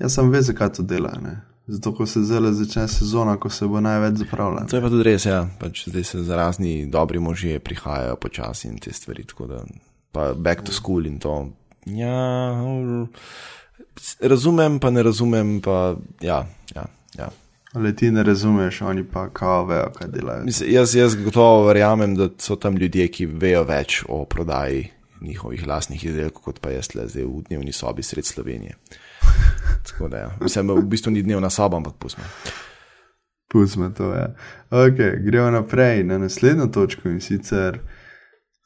Jaz sem ve, zakaj to dela. Ne? Zato, ko se zdaj začne sezona, ko se bo največ zapravljalo. To je pa tudi res, ja. Pač zdaj se za razni dobri možje prihajajo počasi in te stvari. Pa back to school in to. Ja, razumem, pa ne razumem, pa ja. ja, ja. Ali ti ne razumeš, oni pa kao vejo, kaj delajo. Mislim, jaz, jaz gotovo verjamem, da so tam ljudje, ki vejo več o prodaji njihovih lastnih izdelkov, kot pa jaz le zdaj v dnevni sobi sred Slovenije. Tako da, ja. mislim, v bistvu ni dnevna soba, ampak pustimo. Pustimo to. Ja. Okay, gremo naprej na naslednjo točko in sicer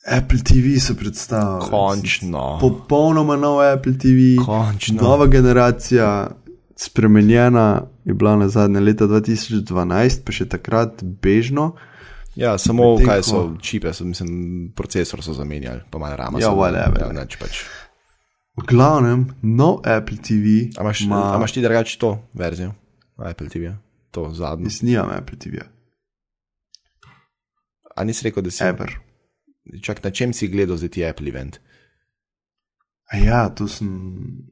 Apple TV so predstavili. Končno. Popolnoma nov Apple TV, Končno. nova generacija, spremenjena je bila na zadnje leta 2012, pa še takrat bežno. Ja, samo Medtem kaj so čipe, so, mislim, procesor so zamenjali, pa malo rama. Ja, whatever. Ja, neč pač. V glavnem, nov Apple TV A imaš, ima. a imaš ti drugače to verzijo, Apple TV, -ja? to zadnjo? Jaz nimam Apple TV, A nisi rekel, da si. ever. Čak na čem si gledal za ti Apple event? A ja, to sem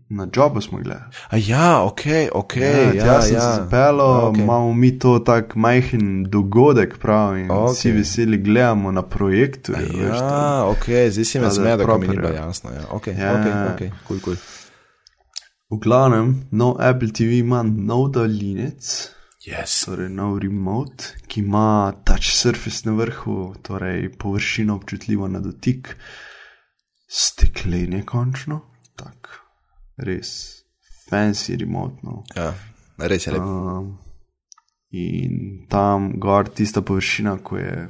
na jobu smo gledali. A ja, ok, ok. Ja, ja, ja, sem ja. se zapeljal, Ok. imamo mi to tak majhen dogodek, prav, in Ok. okay. vsi veseli gledamo na projektu. Ja, ok, zdaj si me zmedel, ko mi ni bilo ja. jasno. Ja. Ok, Ja. ok, ok, cool, cool. V glavnem, nov Apple TV ima nov daljinec, Yes. torej nov remote, ki ima touch surface na vrhu, torej površino občutljivo na dotik, steklenje končno, tak, res fancy remote. No. Ja, res je lepo. Um, in tam gor tista površina, ko je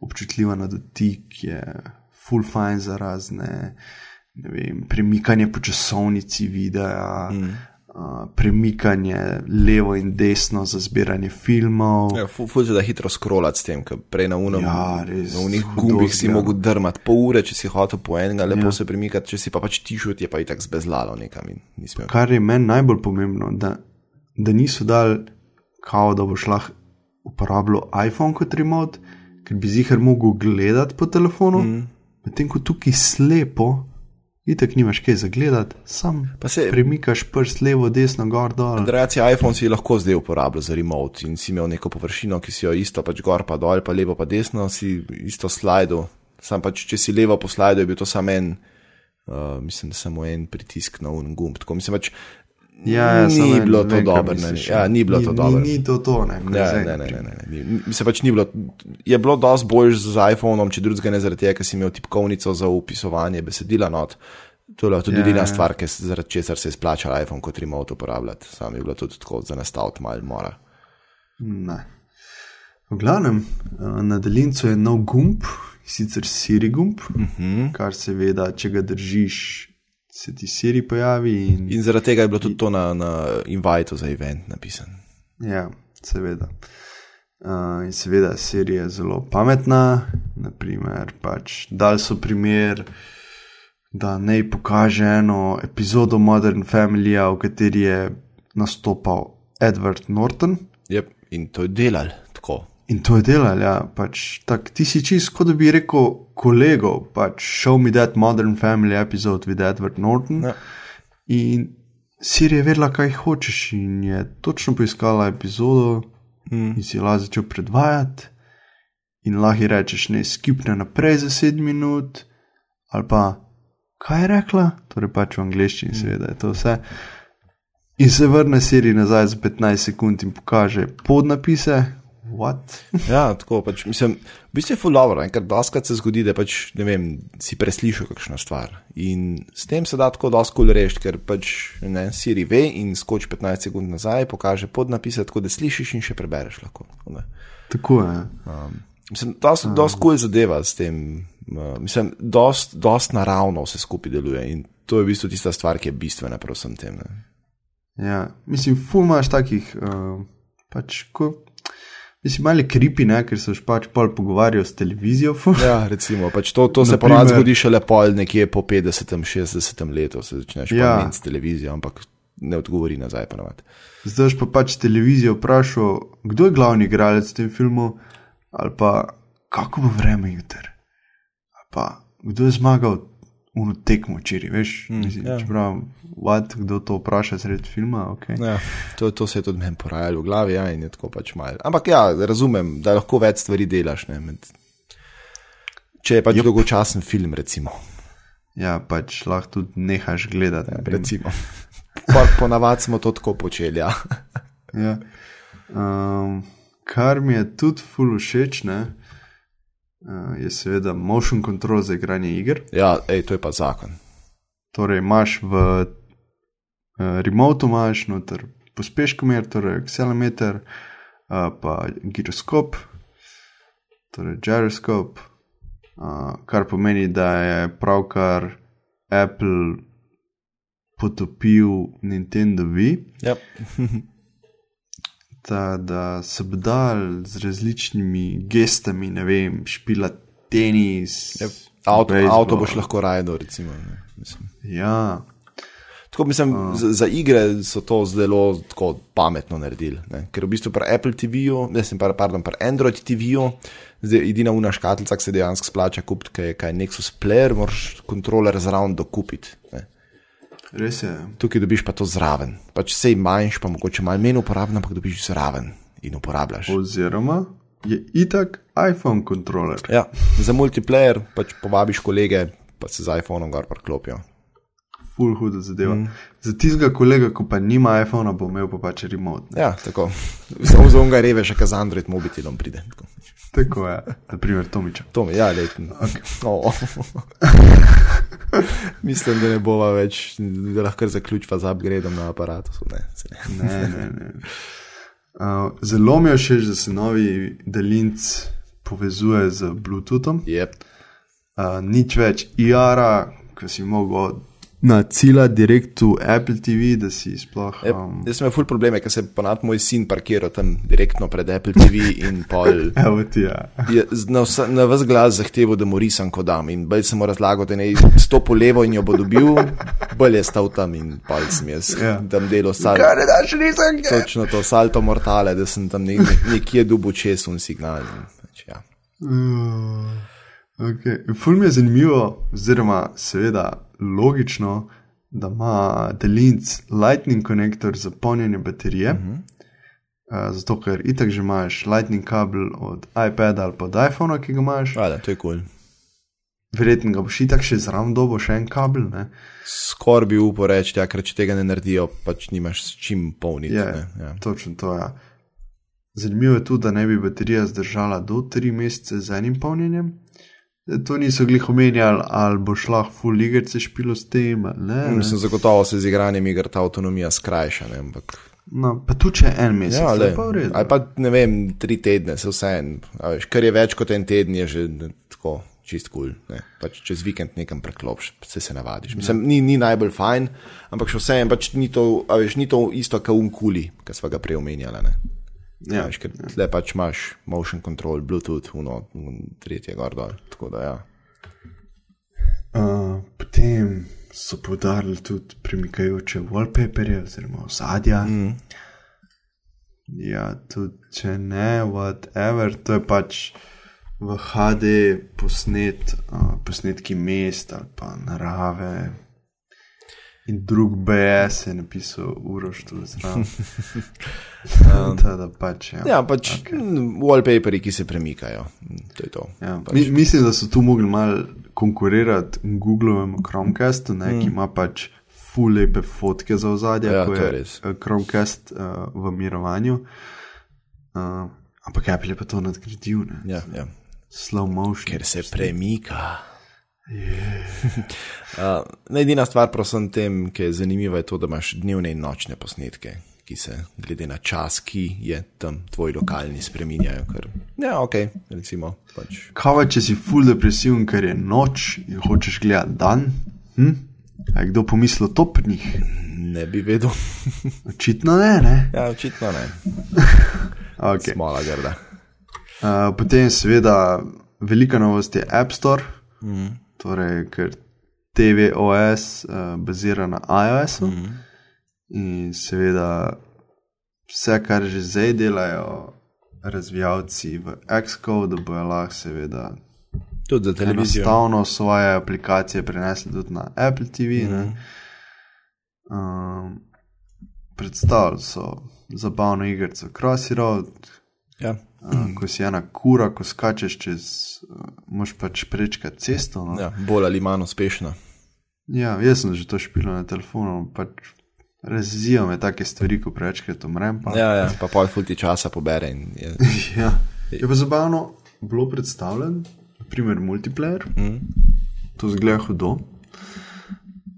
občutljiva na dotik, je full fine za razne, ne vem, premikanje po časovnici videa, mm. Uh, premikanje levo in desno za zbiranje filmov. Ja, se da hitro scrollati s tem, ker prej na unem, Ja, res, na unih gumbih si zgleda. mogel drmati pol ure, če si hotel po enega, lepo Ja. ja. se premikati, če si pa pač tišel, ti je pa itak zbezlalo nekam in nisi imel. Kar je meni najbolj pomembno, da, da niso dali, kao, da boš lahko uporabljal iPhone kot remote, ker bi zihar mogel gledati po telefonu, mm. medtem ko tukaj slepo, itek nimaš kaj za gledati, sam Pa se- premikaš prst levo, desno, gor, dol. Drugače, iPhone si lahko zdaj uporabljal za remote in si imel neko površino, ki si jo isto pač gor, pa dol, pa levo, pa desno, si isto slajdu. Sam pač, če si levo po slajdu, je bil to samo en, uh, mislim, samo en pritisk na un gumb. Tako mislim pač, Ja, ja, ni bilo to dobro, misliš, ja, ni bilo to ni, dobro. Ni, ni to to, ne, Ja, ne, ne, ne, ne, ne. Mislim pač ni bilo, je bilo dosti bolj z iPhonom, če drugega ne zaradi tega, ker si imel tipkovnico za upisovanje besedila not. To je bila tudi Ja, edina ja. stvar, ki se- zaradi česar se je splačal iPhone kot remote uporabljati. Sam je bilo tudi tako za nastaviti malo mora. Ne. V glavnem, eh, na daljincu je nov gumb, sicer Siri gumb, uh Mhm. -huh. kar seveda, če ga držiš, se ti Siri pojavi. In, In zaradi tega je bilo tudi to na, na inviteu za event napisano. ja, seveda. Uh, in seveda, Siri je zelo pametna. Naprimer, pač dal so primer, da naj pokaže eno epizodo Modern Family, v kateri je nastopal Edward Norton. Yep. In to je delal. In to je delal, ja, pač tak, ti si čisto, kot da bi rekel kolego, pač show me that modern family episode with Edward Norton. Ja. In Siri je vedela, kaj hočeš, in je točno poiskala epizodo, mm. in si jo začel predvajati. In lahko rečeš, ne skipne naprej za sedem minut, ali pa kaj je rekla, torej pač v angleščini, seveda je to vse. In se vrne Siri nazaj za 15 sekund in pokaže podnapise, what? Ja, tako pač, mislim, v bistvu je full dobro, ker doskrat se zgodi, da pač, ne vem, si preslišal kakšno stvar. In s tem se da tako dosti kul rešiti, ker pač, ne, Siri ve in skoči 15 sekund nazaj, pokaže podnapise, tako da slišiš in še prebereš lahko. Da. Tako je. um, mislim, to so dosti kul zadeva s tem, uh, mislim, dosti dost naravno vse skupaj deluje in to je v bistvu tista stvar, ki je bistvena prav vsem tem. Ne. Ja, mislim, ful imaš takih, uh, pač, ko, mislim, malo kripi, ne, ker se pač pol pogovarjajo s televizijo. Ja, recimo, pač to, to se ponavadi zgodi šele pol nekje po 50-60 letu, se začneš Ja. ja. s televizijo, ampak ne odgovori nazaj ponavadi. Zdaj pa pač televizijo vprašal, kdo je glavni igralec v tem filmu, ali pa kako bo vreme jutri, ali pa kdo je zmagal v tekmo včeraj, veš, mm, mislim, ja. čeprav, what, kdo to vpraša sredi filma, ok. Ja, to, to se je tudi meni porajalo v glavi, ja, in je tako pač malo. Ampak ja, razumem, da lahko več stvari delaš. Ne, med, če je pač yep. dolgočasen film, recimo. Ja, pač lahko tudi nehaš gledati. Ja, recimo. Ponavadi smo to tako počeli. Ja. Ja. Um, kar mi je tudi ful všeč, ne, je seveda motion control za igranje iger. ja, ej, to je pa zakon. Torej, imaš v uh, remotu, imaš noter pospeškomer, torej accelerometer, uh, pa giroskop, torej gyroskop, uh, kar pomeni, da je pravkar Apple potopil Nintendo Wii. Yep. Ta, da so dal z različnimi gestami, ne vem, špila tenis. Yep. Avto, bejzbol. avto boš lahko rajdel, recimo. Ne, mislim. Ja, Tako mislim, za, za igre so to zelo pametno naredili. Ne? Ker v bistvu pri Apple TV-ju, ne sem pa, pardon, pri Android TV-ju, zdaj edina una škatlica, ki se dejansko splača kupiti, kaj je Nexus Player, moraš kontroler zraven dokupiti. Ne? Res je. Tukaj dobiš pa to zraven. Pač sej manjš, pa mogoče malo manj uporabno, ampak dobiš zraven in uporabljaš. Oziroma je itak iPhone kontroler. Ja, za multiplayer pač povabiš kolege, pa se z iPhoneom gor priklopijo. Full huda zadeva. Mm. Za tistega kolega, ko pa nima iPhona, bo imel pa pač remote. ne. Ja, tako. Samo za onga reveša, ki z Android mobitelom pride. Tako. Tako je, naprimer Tomiča. To mi je, ja, leten. Okay. Oh. Mislim, da ne bova več, da lahko zaključiva z upgradeom na aparatu. Ne, ne. Ne, ne, ne. Uh, zelo mi je všeč, da se novi daljinc povezuje z Bluetoothom. Yep. Uh, nič več IR-a, ki si mogel na cila direkt v Apple TV, da si sploh. Um, Jaz sem imel ful probleme, ker se je ponad moj sin parkiral tam direktno pred Apple TV in pol. Evo ti ja. Je na, vsa, na vse glas zahteval, da mu risam kodam. In bolj sem mu razlagal, da ne stopi levo in jo bo dobil, bolj je stal tam in pol sem jaz Ja. tam delal sal. Kaj ne daš, nisem ga. Točno to, salto mortale, da sem tam ne, ne, nekje dubo čez un signal. In, pač, ja. Okay. Ful mi je zanimivo, oziroma seveda logično, da ima daljinc Lightning konektor za polnjenje baterije. Uh -huh. uh, zato, ker itak že imaš Lightning kabel od iPada ali pa od iPhona, ki ga imaš. Vale, to je kul. Cool. Verjetno ga boš itak še zraven dobo, še en kabel. Ne? Skoraj bi upal reči, ja, ker če tega ne naredijo, pač nimaš s čim polniti. Je, ne, ja. točno to je. Ja. Zanimivo je tudi, da ne bi baterija zdržala do 3 mesece z enim polnjenjem. To niso glih omenjali, ali bo šla full igrice špilo s tem. Ne, ne. Mislim, zagotovo se z igranjem iger ta avtonomija skrajša. Ne, ampak, No, pa tu če en mesec, ja, le, pa v redu. ali pa ne vem, tri tedne, se vse en. Kar je več kot en teden, je že ne, tako čist kul. Cool, pač čez vikend nekam preklopš, se se navadiš. Mislim, ni, ni najbolj fajn, ampak še vse en, pač ni to, veš, ni to isto, kot unkuli, ki smo ga prej omenjali. Ja, veš, ker tle pač imaš motion control, Bluetooth, uno, un, tretje gor dol. Tako da ja. Uh, potem so podarili tudi premikajoče wallpaperje oziroma osadja. Mm. Ja, tudi če ne, whatever, to je pač v HD posnet, uh, posnetki mest ali pa narave. In drug BS je napisal Uroš tu zraven. Teda pač, ja. Ja, pač okay. wallpaperi, ki se premikajo. To to. Ja, mi, mislim, da so tu mogli malo konkurirati Googlovemu Chromecastu, ne, mm. ki ima pač full lepe fotke za ozadje, Ja, ko je res. eh, Chromecast uh, v mirovanju. Uh, Ampak Apple je pa to nadgradil, ne? Ja, ja. Slow motion. Ker se premika. uh, edina stvar, prosim, tem, ki je zanimiva, je to, da imaš dnevne in nočne posnetke, ki se, glede na čas, ki je tam tvoj lokalni, spremenjajo. Ker, ja, ok, recimo. Pač. Kaj, če si full depresiven, ker je noč in hočeš gledati dan? Hm? A je kdo pomislil to pri njih? Ne bi vedel. Očitno ne, ne. ja, očitno ne. Okay. Smola grda. Uh, potem, seveda, velika novost je App Store, mm. Torej, ker TVOS uh, bazira na iOS. -u. Mm. In seveda, vse, kar že zdaj delajo razvijalci v Xcode, bojo lahko, seveda, Tudi za televizijo. enostavno svoje aplikacije prenesli tudi na Apple TV. Mm. Um, predstavljali so zabavno igrico Crossy Road, Ja. Uh, ko si ena kura, ko skačeš čez, uh, moš pač prečkati cesto. No? Ja, bolj ali manj uspešna. Ja, jaz sem že to špil na telefonu, pač razzijo me take stvari, ko prečkrat umrem. Pa. Ja, ja, pa pol fulti časa pobere. Je, ja. Je pa zabavno bilo predstavljen, naprimer multiplayer, mm. to zgleda hudo.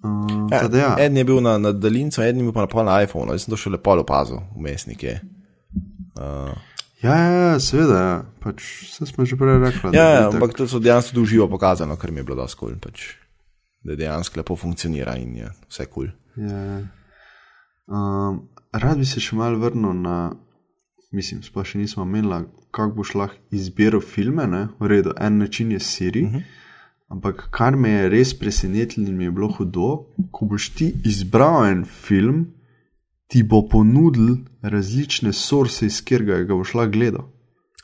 Uh, ja, ja, ja. En je bil na, na daljincu, en je bil pa na na iPhonu, jaz sem to še lepo opazil, vmesnike. Uh, Ja, ja, ja, seveda, ja. pač vse smo že prej rekli. ja, ja, ampak to so dejansko tudi uživo pokazano, kar mi je bilo dosti kul, cool, pač, da dejansko lepo funkcionira in je vse kul. Cool. Ja. Um, rad bi se še mal vrnil na, mislim, sploh še nismo menili, kako boš lahko izbiral filme. Ne? V redu, en način je Siri. Uh -huh. Ampak kar me je res presenetilo in mi je bilo hudo, ko boš ti izbral en film, ti bo ponudil različne source, iz katerega ga boš lahko gledal.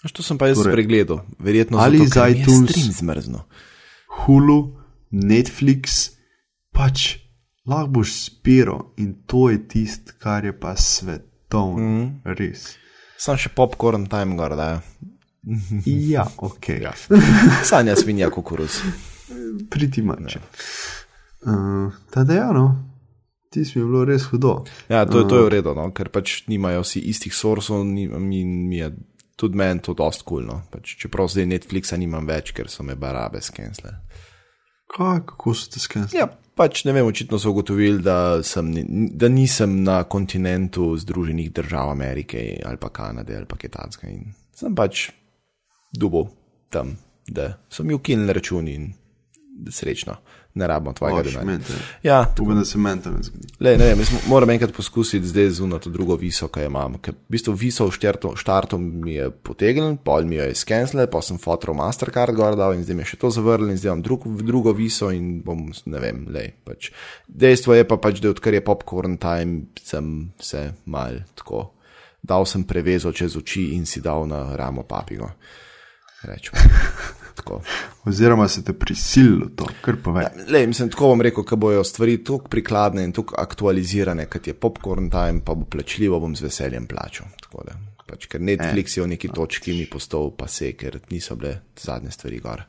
Až to sem pa jaz Torej, pregledal, verjetno ali zato, z ker mi je iTunes- zmrzno. Hulu, Netflix, pač lahko boš spiral in to je tisto, kar je pa svetovno, mm -hmm. res. Sam še popcorn time gor, da je. Ja, ok. Ja. Sanja svinja kukuruz. Priti mač. Uh, Tada ti si mi bilo res hudo. Ja, to, to je v redu, no, ker pač nimajo vsi istih sorsov in mi, je tudi meni to dost kulno. Cool, no. pač, čeprav zdaj Netflixa nimam več, ker so me barabe skensle. Kaj, kako so te skenili? Ja, pač ne vem, očitno so ugotovili, da, sem, da nisem na kontinentu Združenih držav Amerike ali pa Kanade ali pa Kitajske in sem pač dubo tam, da so mi ukinili račun in srečno, ne rabimo tvojega denarja. Ja, Upam, da se meni to ne zgodi. Le, ne vem, moram enkrat poskusiti zdaj z unato drugo viso, ki jo imam. Ker v bistvu viso v štartu, mi je potegnil, pol mi jo je skenslil, pa sem fotor Mastercard gor dal in zdaj mi je še to zavrl in zdaj imam drug, drugo viso in bom, ne vem, le. Pač. Dejstvo je pa pač, da odkar je popcorn time, sem se mal tako. Dal sem prevezo čez oči in si dal na ramo papigo. Rečemo. Tako. Oziroma se te prisililo to, kar povej. Le, mislim, tako bom rekel, ko bojo stvari tako prikladne in tako aktualizirane, kot je popcorn time, pa bo plačljivo, bom z veseljem plačal. Pač, ker Netflix je v neki točki mi postal pa se, ker niso bile zadnje stvari gor.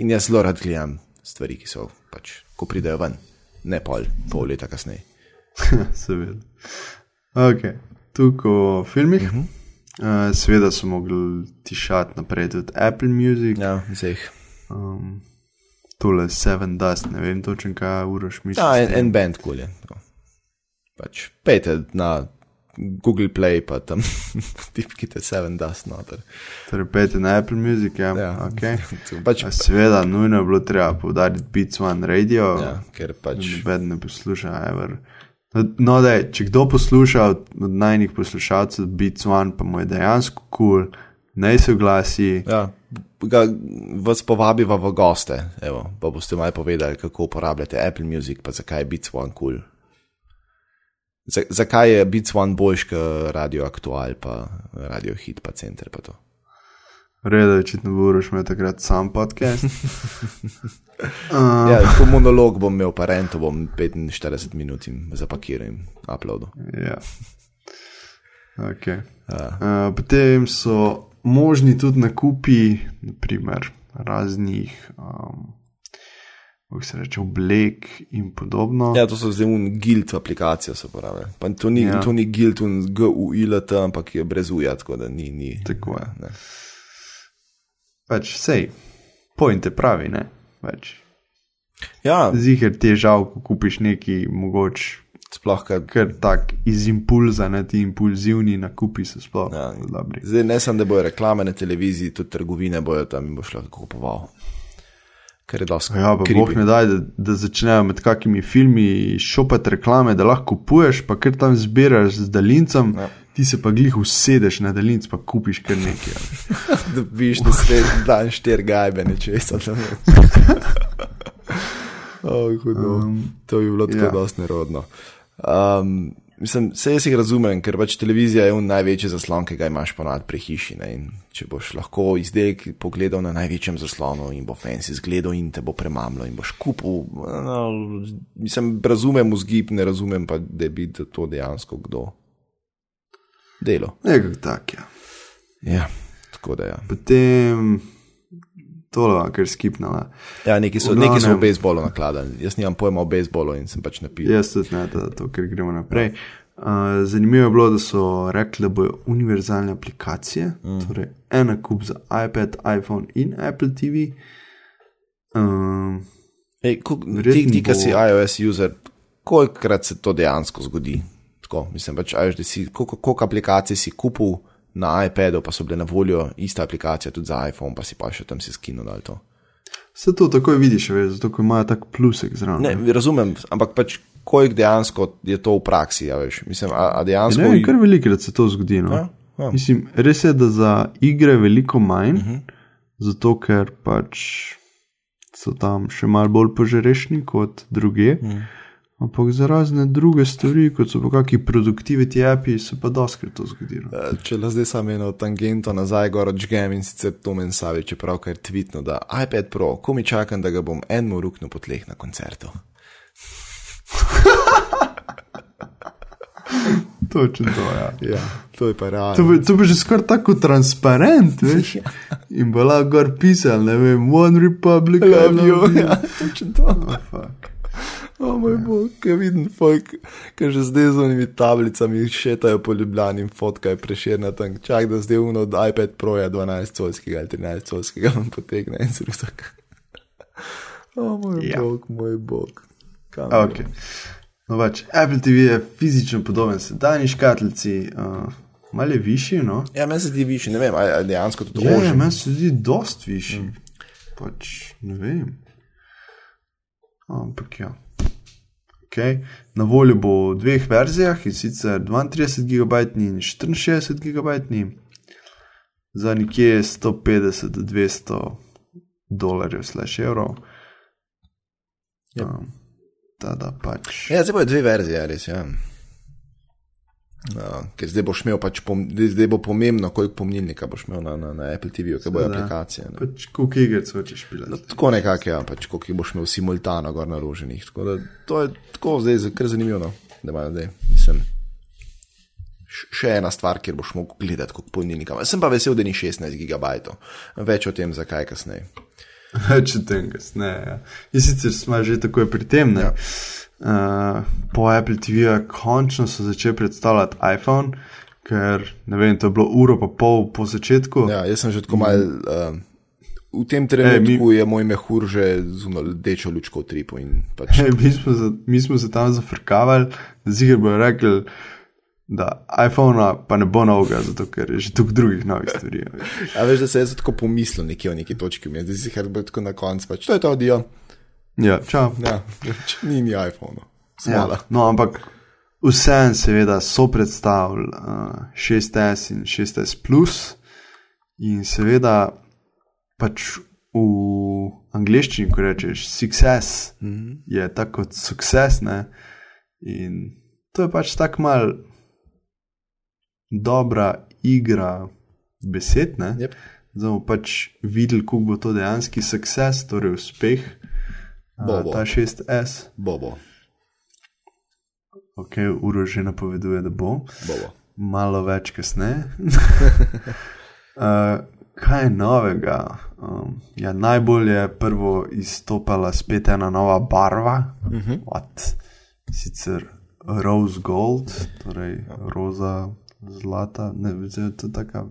In jaz zelo rad gledam stvari, ki so pač, ko pridejo ven, ne pol, pol leta kasneje. Seveda. Ok, tukaj o filmih. Uh -huh. Uh, seveda so mogli tišati naprej tudi Apple Music, Ja, zdaj. um, tole Seven Dust, ne vem točno, kaj uroš misliš. Ja, en, en band kul je. tako. Pač, pejte na Google Play, pa tam tipkite Seven Dust noter. Torej, pejte na Apple Music, ja. Ja. Okay. Pač, A Seveda, nujno je bilo treba poudariti Beats One Radio, ja, ker pač. noben ne posluša, ever. No, da, če kdo posluša od, od najnih poslušalcev Beats One, pa mu je dejansko kul, cool, naj se oglasi. Ja, ga, vas povabiva v goste, evo, pa boste malo povedali, kako uporabljate Apple Music, pa zakaj je Beats One kul. Cool. Z, zakaj je Beats One boljš kot Radio Aktual, pa Radio Hit, pa Center, pa to. Reda, očitno bo Uroš imel takrat sam podcast. Ja, tako monolog bom imel, pa rento bom 45 minut in zapakiral in uploadil. Ja. Okay. Uh, potem so možni tudi nakupi, naprimer, raznih um, kako se reče, oblek in podobno. Ja, to so zdaj un guild aplikacije, se pravi. Pa to ni, ja. to ni guild, un GUILT, ampak je brez uja, tako da ni. ni Tako je. Ne. Pač sej, point je pravi, ne. Pač. Ja, Ziger ti je žal, ko kupiš neki mogoče. sploh kar. Ker tak iz impulza, ne ti impulzivni nakupi so sploh Ja. dobri. Zdaj ne samo, da bojo reklame na televiziji, tudi trgovine bojo tam in boš lahko kupoval. Kar je dosti. Ja, pa creepy. boh ne daj, da, da začnejo med kakimi filmi šopati reklame, da lahko kupuješ, pa ker tam zbiraš z daljincem, Ja. Ti se pa glih usedeš na daljinc, pa kupiš kar nekaj. ja. Dobiš naslednji dan štiri gajbe, nečesa tam. oh, hudo. Um, to bi bilo tako ja. dosti nerodno. Um, mislim, vse jaz jih razumem, ker pač televizija je un največji zaslon, ki ga imaš ponad pri hiši. Ne? In če boš lahko izdelek pogledal na največjem zaslonu in bo fancy zgledal in te bo premamlo in boš kupil, no, mislim, razumem vzgib, ne razumem pa, da bi to dejansko kdo delo. Nekako tak, ja. Ja, tako da ja. Potem tole, kar skipnala. Ja, neki so, neki so v bejzbolu nakladali. Jaz nimam pojma o bejzbolu in sem pač napisal. Jaz tudi ne, da to, ker gremo naprej. Uh, zanimivo je bilo, da so rekli, da bodo univerzalne aplikacije, mm. torej ena kup za iPad, iPhone in Apple TV. Um, Ej, ko, ti, ki bo- si iOS user, kolikrat se to dejansko zgodi? Tako, mislim, pač, a veš, da si, koliko, koliko aplikacij si kupil na iPadu, pa so bile na voljo ista aplikacija tudi za iPhone, pa si pa še tam si skinul ali to. Vse to takoj vidiš, veš, zato imajo tak plusek zraven. Ne, razumem, ampak pač koliko dejansko je to v praksi, ja, veš. Mislim, a, a Ja, dejansko. ne vem, kar velikokrat se to zgodi. No. Ja, ja. Mislim, res je, da za igre veliko manj, uh Mhm. -huh. zato ker pač so tam še malo bolj požrešni kot druge. Uh Mhm. -huh. Ampak za razne druge stvari, kot so pa kakšni produktiviti api, se pa doskrat to zgodi. No. Eh, Če le zdaj samo eno tangento nazaj, gor od Žgem in sicer Tomen Savi, čeprav kar tvitno, da iPad Pro, ko mi čakam, da ga bom enemu ruknu po tleh na koncertu. Točno to, ja. Ja, to je pa To realno. bi, to bi že skoraj tako transparent, veš. In bo lahko gor pisal, ne vem, One Republic, I Love love you. you. Ja, točno to. Oh, fuck. O moj bog, kaj vidim, folk, ki že zdaj z unimi tablicami šetajo po Ljubljani in fotkajo preširna tam. Čak, da zdaj uno od iPad Proja 12-colskega ali 13-colskega vam potegne in se tako. O moj Ja. ja. bog, moj bog. Kam Okay. No, pač, Apple TV je fizično podoben sedanji škatlici, uh, malo je višji, no. Ja, meni se zdi višji, ne vem, ali ali dejansko to Ja, ja, oži. meni se zdi dost višji. Mm. Pač ne vem. Ampak ja. Okay. Na voljo bo v dveh verzijah in sicer 32 GB in 64 GB, za nekje 150 do 200 dolarjev, slash evrov. Yep. Um, tada pač. Ja, zdaj bojo dve verzije, res. Ja. No, ker zdaj boš imel, pač pom, zdaj bo pomembno, koliko pomnilnika boš imel na, na, na Apple TV, ker bojo aplikacije. Ne. Pač koliko iger hočeš pilati. No, tako nekako, ja, pač koliko jih boš imel simultano gor naloženih. Tako da to je tako zdaj kar zanimivo, no, da imajo zdaj, mislim. Še ena stvar, kjer boš mogel gledati kot polnilnika. Sem pa vesel, da ni 16 gigabajtov. Več o tem, zakaj kasneje. Če tem kasneje. Ja. In sicer smo že tako pri tem. Ja. Uh, po Apple TV-ju končno so začeli predstavljati iPhone, ker ne vem, to je bilo uro pa pol po začetku. Ja, jaz sem že tako mal. Uh, v tem trenutku e, mi... je moj mehur že z uno rdečo lučko in Pač, Hey, mi, smo za, mi smo se tam zafrkavali, ziger bo rekel, da iPhone pa ne bo novega, zato ker je že toliko drugih novih stvari. a veš. da se jaz tako pomislil nekje v neki točki, mi je zdaj si kar bo tako na koncu. Pač, to je to audio. Ja, čau. Ja, ni ni iPhone. Ja, Smala. no, ampak vsem seveda so predstavili uh, 6S in 6S, Plus in seveda pač v angleščini, ko rečeš success, mm -hmm. je tako kot success. Ne? In to je pač tako mal dobra igra besed. Ne? Yep. Zdaj bomo pač videli, kako bo to dejanski success, torej uspeh. Bo, Uh, bo. ta 6S. Bobo, Ok, uro že napoveduje, da bo, bobo. malo več kasneje. uh, kaj je novega? Um, ja, najbolj je prvo izstopala spet ena nova barva, uh Mhm. -huh. sicer rose gold, torej roza zlata, ne vem, to je tako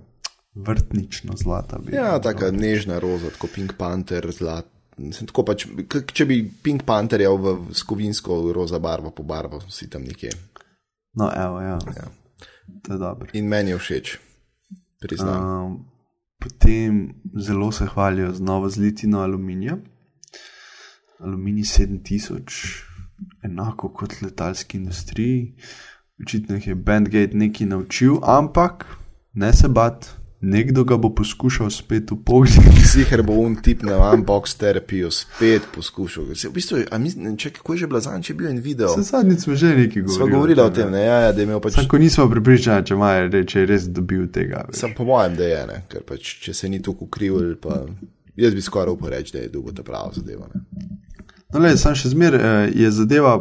vrtnično zlata. bi Ja, rekel. taka nežna roza, tako Pink Panther, zlat. Mislim, tako pač, če bi Pink Pantherja v skovinsko roza barvo pobarval, si tam nekje. No, evo, ja. Ja. To je dobro. In meni je všeč, priznam. Um, potem zelo se hvalijo z novo zlitino aluminija. Aluminij 7000, enako kot letalski industriji. Očitno jih je Bandgate nekaj naučil, ampak ne se bat, nekdo ga bo poskušal spet upogniti. Sicer bo un tip na unbox terapijo spet poskušal. V bistvu, mislim, če kako je že bila zadnjič, je bil en video. Se zadnjič smo že nekaj govorili. Sva govorila o tem, ne, ja, ja, da je imel pač. Sam, ko nismo pripričani, če ima reče, je res dobil tega. veš. Sem po mojem, da je ne, ker pač, če se ni tako ukrivil, pa jaz bi skoraj upal reči, da je dolgo ta prava zadeva. Ne. No, le, sam še zmeraj eh, je zadeva,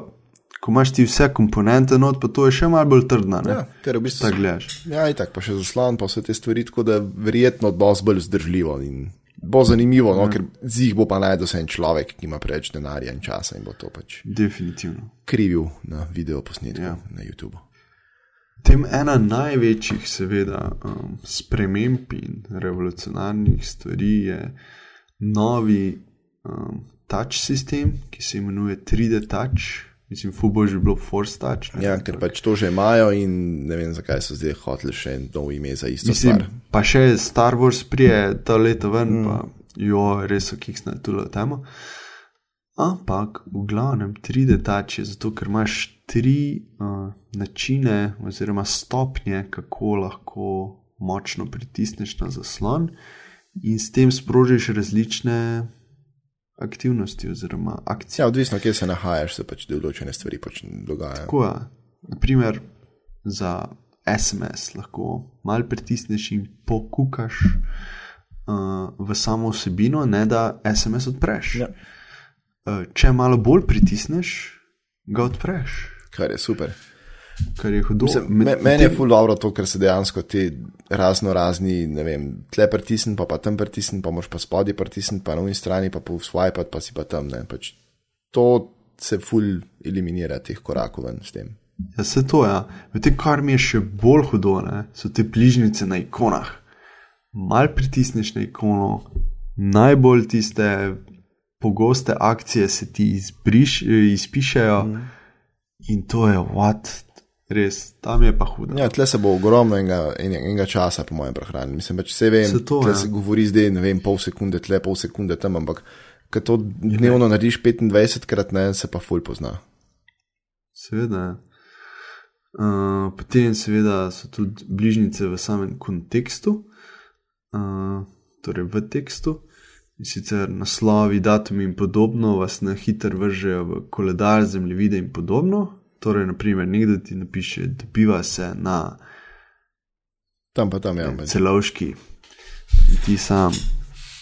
ko imaš ti vse komponente not, pa to je še malo bolj trdna. Ne? Ja, ker v bistvu Tako gledaš. Ja, in tako, pa še zaslon, pa vse te stvari, tako da verjetno dosti bolj vzdržljivo in bo zanimivo, no, ker z jih bo pa najdel en človek, ki ima preveč denarja in časa in bo to pač Definitivno. krivil na video posnetku Ja. ja. na YouTube. Tem ena največjih, seveda, um, sprememb in revolucionarnih stvari je novi um, touch sistem, ki se imenuje 3D touch. Mislim, fubo že bilo Force touch. ne, Ja, ker pač to že imajo in ne vem, zakaj so zdaj hoteli še en nov ime za isto Mislim, stvar. pa še Star Wars prije to leto ven, mm. pa jo res so kiksnili tule temo. Ampak v glavnem 3D touch je zato, ker imaš tri uh, načine oziroma stopnje, kako lahko močno pritisneš na zaslon in s tem sprožiš različne aktivnosti oziroma akcije. Ja, odvisno, kje se nahajaš, se pač določene stvari pač dogajajo. Tako je. Naprimer, za SMS lahko malo pritisneš in pokukaš uh, v samo vsebino, ne da SMS odpreš. Ja. Uh, če malo bolj pritisneš, ga odpreš, Kar je super. Kar je hudo. Mislim, Med- me, meni je medtem- ful dobro to, ker se dejansko ti razno razni, ne vem, tle pritisni, pa, pa tam pritisni, pa moš pa spodaj pritisni, pa na unji strani pa po swipe, pa si pa tam. Ne, pač to se ful eliminira teh korakov ven s tem. Ja, se to je. Ja. Medtem, kar mi je še bolj hudo, ne, so te bližnjice na ikonah. Mal pritisneš na ikono, najbolj tiste pogoste akcije se ti izbriš, eh, izpišejo mm. in to je what, res, tam je pa hudo. Ja, tle se bo ogromno enega, enega, časa, po mojem, prehranil. Mislim, pač vse vem, Se to, ja. se govori zdaj, ne vem, pol sekunde tle, pol sekunde tam, ampak ko to dnevno narediš 25 krat, ne, se pa ful pozna. Seveda. Uh, potem, seveda, so tudi bližnjice v samem kontekstu, uh, torej v tekstu. In sicer naslovi, datumi in podobno vas na hitro vržejo v koledar, zemljevide in podobno. Torej, naprimer, nekdo ti napiše, dobiva se na Tam pa tam je. Ja, celovški, in ti sam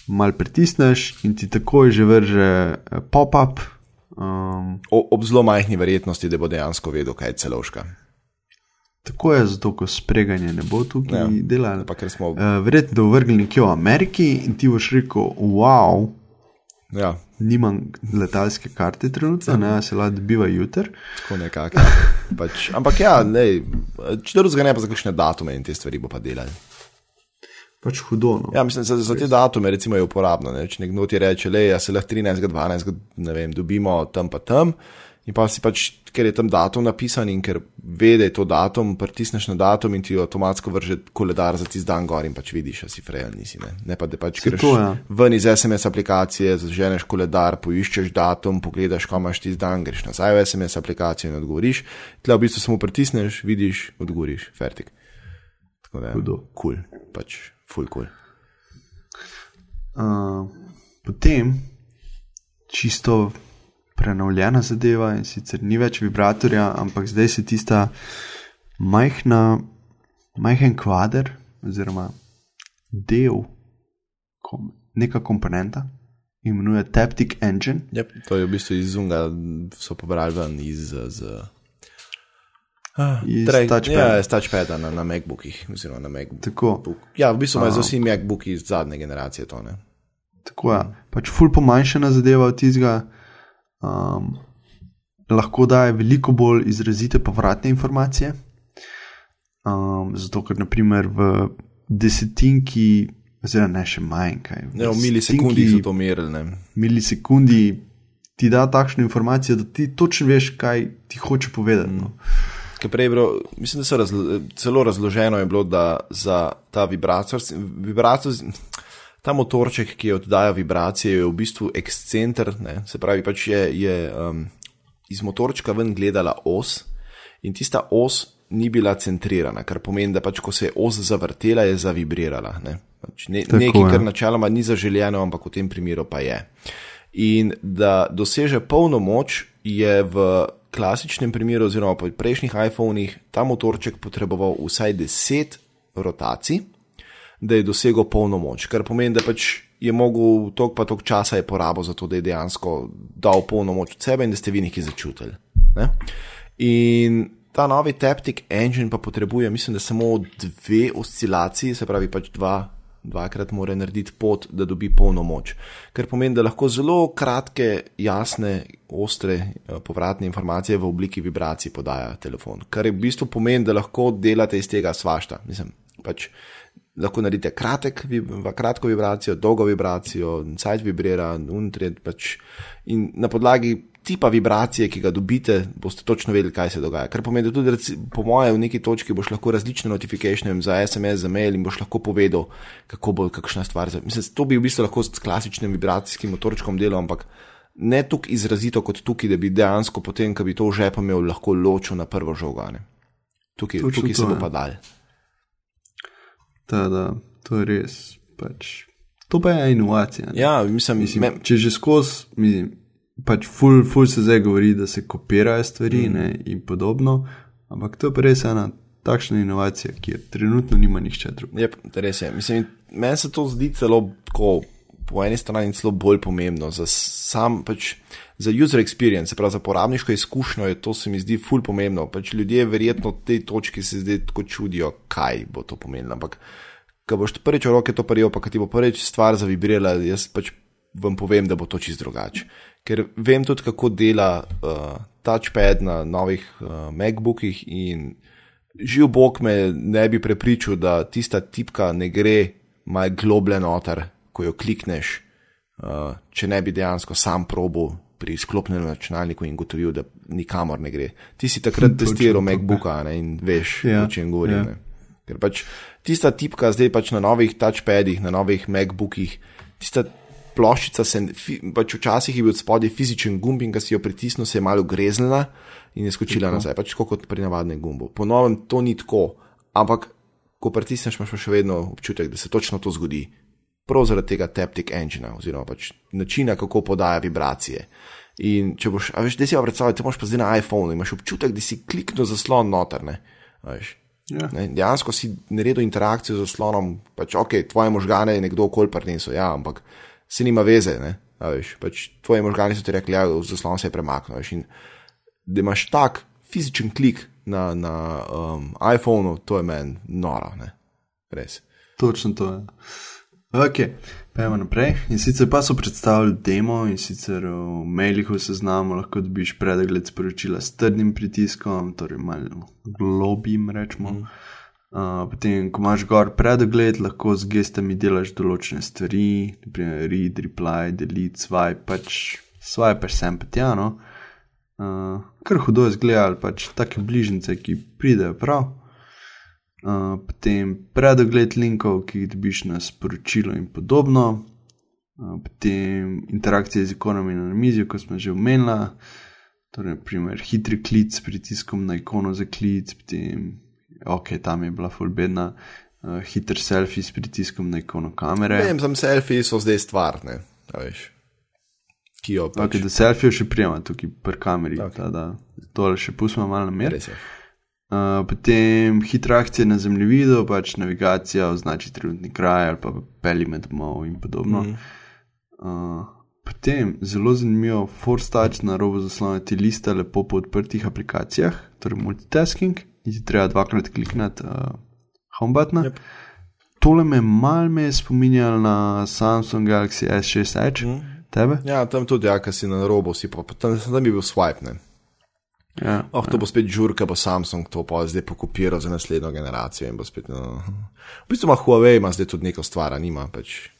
mal pritisneš, in ti takoj že vrže eh, pop-up. Um, O, ob zelo majhni verjetnosti, da bo dejansko vedel, kaj je celovška. tako je, zato ko spreganje ne bo tukaj Ja. delalo. Pa ker smo, Uh, verjetno da vrgli nekje v Ameriki in ti boš rekel, wow, ja, nimam letalske karte trenutno, ne, se lahko dobiva jutr. tako nekako. Pač, ampak ja, ne, če drugega ne pa za kakšne datume in te stvari bo pa delali. Pač hudo. No. Ja, mislim, za, za te datume recimo je uporabno. Ne? Če nekdo ti reče, le, ja se lahko 13, 12, ne vem, dobimo tam pa tam. In pa si pač, ker je tam datum napisan in ker ve, da je to datum, pritisneš na datum in ti avtomatsko vrže koledar za tisti dan gor in pač vidiš, a si fraj ali nisi. Ne, ne pa da pač greš to, ja. ven iz SMS aplikacije, zaženeš koledar, poiščeš datum, pogledaš, kam imaš tisti dan, greš nazaj v SMS aplikacijo in odgovoriš. Tle v bistvu samo pritisneš, vidiš, odgovoriš, fertik. Tako da, Hudo. kul, cool, pač full cool. Uh, potem čisto prenovljena zadeva in sicer ni več vibratorja, ampak zdaj se tista majhna, majhen kvader oziroma del, kom, neka komponenta, imenuje Taptic Engine. Yep, to je v bistvu iz Zunga, so pobrali ven iz. Z, iz Torej, touchpada. Ja, iz touchpada na, na MacBookih. Na MacBook. Tako. Ja, v bistvu imajo z vsi MacBooki iz zadnje generacije to. Ne? Tako je. Pač ful pomanjšana zadeva od tistega. Um, lahko daje veliko bolj izrazite povratne informacije. Um, zato, ker naprimer v desetinki, oziroma ne še manj, kaj. Ne, v milisekundi so to merili. Milisekundi ti da takšno informacijo, da ti točno veš, kaj ti hoče povedati. No. Ker prej bilo, mislim, da so razlo, celo razloženo je bilo, da za ta vibrator, vibrator, ta motorček, ki oddaja vibracije, je v bistvu ekscenter, ne? se pravi, pač je, je um, iz motorčka ven gledala os in tista os ni bila centrirana, kar pomeni, da pač ko se je os zavrtela, je zavibrirala. Ne? Pač ne, Tako nekaj, je. kar načeloma ni zaželjeno, ampak v tem primeru pa je. In da doseže polno moč, je v klasičnem primeru, oziroma pri prejšnjih iPhonih, ta motorček potreboval vsaj 10 rotacij, da je dosegel polno moč. Kar pomeni, da pač je mogel tok pa tok časa je porabil za to, da je dejansko dal polno moč od sebe in da ste vi nekaj začutili. Ne? In ta novi Taptic Engine pa potrebuje, mislim, da samo dve oscilaciji, se pravi pač dva. Dvakrat mora narediti pot, da dobi polno moč. Kar pomeni, da lahko zelo kratke, jasne, ostre eh, povratne informacije v obliki vibracij podaja telefon. Kar je v bistvu pomeni, da lahko delate iz tega svašta. Mislim, pač lahko naredite kratek, kratko vibracijo, dolgo vibracijo, sajt vibrira, untred pač. In na podlagi tipa vibracije, ki ga dobite, boste točno vedeli, kaj se dogaja. Kar pomeni, da tudi, reci, po mojem, v neki točki boš lahko različne notifikacije za SMS, za mail in boš lahko povedal, kako bo kakšna stvar. Mislim, to bi v bistvu lahko s klasičnim vibracijskim motorčkom delal, ampak ne tako izrazito kot tukaj, da bi dejansko potem, ko bi to v žepu imel, lahko ločil na prvo žogane. Tukaj, Točno tukaj se to, bo ja. pa dal. Ta, da, to je res. Pač, to pa je inovacija. ne. Ja, mislim, Mislim, me, če že skozi, mislim, pač ful, ful se zdaj govori, da se kopirajo stvari mm. ne, in podobno, ampak to je pa res ena takšna inovacija, ki je trenutno nima nihče drug. Je, res je. Mislim, meni se to zdi celo tako, po eni strani celo bolj pomembno za sam, pač, za user experience, se pravi za porabniško izkušnjo, je to se mi zdi ful pomembno. Pač ljudje verjetno tej točki se zdaj tako čudijo, kaj bo to pomenilo. Ampak, ko boš prvič v roke to prijel, pa ti bo prvič stvar zavibrirala, jaz pač vam povem, da bo to čist drugače. Ker vem tudi, kako dela uh, touchpad na novih uh, MacBookih in živ Bog me ne bi prepričal, da tista tipka ne gre malo globlje noter, ko jo klikneš, uh, če ne bi dejansko sam probo pri sklopnem računalniku in gotovil, da nikamor ne gre. Ti si takrat testiral MacBooka ne, in veš, Ja, o čem govorim. ja. ne. Ker pač tista tipka zdaj pač na novih touchpadih, na novih MacBookih, tista ploščica se, pač včasih je bil spodaj fizičen gumb in ko si jo pritisnil, se je malo greznila in je skočila nazaj, pač tako kot pri navadnem gumbu. Po novem to ni tako, ampak ko pritisneš, imaš pa še vedno občutek, da se točno to zgodi. Prav zaradi tega Taptic Engina, oziroma pač načina, kako podaja vibracije. In če boš, a veš, da si pa predstavljaj, te imaš pa zdaj na iPhonu, imaš občutek, da si kliknil zaslon noter, ne. A Veš, Ja. Ne, dejansko si naredil interakcijo z zaslonom, pač ok, tvoje možgane je nekdo okol prinesel, ja, ampak se nima veze, ne, a veš, pač tvoji možgani so ti rekli, ja, zaslon se je premaknil, veš, in da imaš tak fizičen klik na, na um, iPhonu, to je meni noro, ne, res. Točno to je. Ok, pojmo naprej. In sicer pa so predstavili demo in sicer v mailih v seznamu lahko dobiš predegled sporočila s trdnim pritiskom, torej malo globim, rečemo. Mm. Uh, potem, ko imaš gor predegled, lahko z gestami delaš določene stvari, naprimer read, reply, delete, swipe, pač swipe sem pa tja, no. Uh, kar hudo izgleda, ali pač take bližnjice, ki pridejo prav. Uh, potem predogled linkov, ki jih dobiš na sporočilo in podobno, uh, potem interakcije z ikonami na mizi, kot smo že omenili, torej, naprimer, hitri klic s pritiskom na ikono za klic, potem, ok, tam je bila fulbedna, uh, hiter selfie s pritiskom na ikono kamere. Ne vem, sem selfie so zdaj stvar, ne, a veš, ki jo pač, Okay, da selfie še prijema tukaj pri kameri, Ok. okay. da tole še pustimo malo na mer. Je. Uh, potem hitra akcija na zemljevidu, pač navigacija, označi trenutni kraj ali pa peli med domov in podobno. Mm. Uh, potem zelo zanimivo, Force Touch na robu zaslona ti lista lepo po odprtih aplikacijah, torej multitasking, in ti treba dvakrat klikniti uh, home button. Yep. Tole me mal me spominja na Samsung Galaxy S6 Edge, mm. tebe. Ja, tam tudi, ja, ki si na robu, si pa tam, tam bi bil swipe. Ne? Ja, Oh, to bo spet žurka, bo Samsung to pa zdaj pokopiral za naslednjo generacijo. in bo Spet, no. V bistvu ima Huawei ima zdaj tudi neko stvar, nima pač.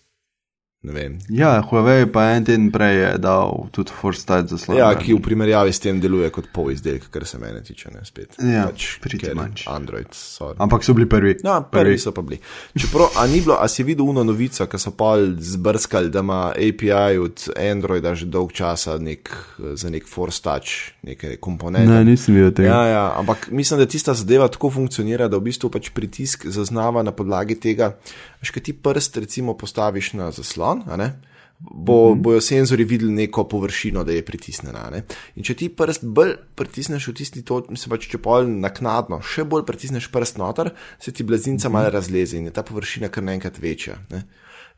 Ja, Huawei pa en teden prej je dal tudi Force Touch zaslon. Ja, ki v primerjavi s tem deluje kot pol izdelek, kar se mene tiče. Ne, spet. Ja, pač, pretty ker much. Android, sorry. Ampak so bili prvi. Ja, prvi so pa bili. Čeprav, a ni bilo, a si videl uno novico, ki so pa zbrskali, da ima API od Androida že dolg časa nek, za nek Touch, neke komponente. Ne, nisem videl tega. Ja, ja, ampak mislim, da tista zadeva tako funkcionira, da v bistvu pač pritisk zaznava na podlagi tega, že kaj ti prst recimo postaviš na zaslon, a ne? Bo, bojo senzori videli neko površino, da je pritisnjena. Ne? In če ti prst bolj pritisneš v tisti točki, mislim pač, če pol naknadno, še bolj pritisneš prst noter, se ti blazinca malo razleze in je ta površina kar naenkrat večja. Ne?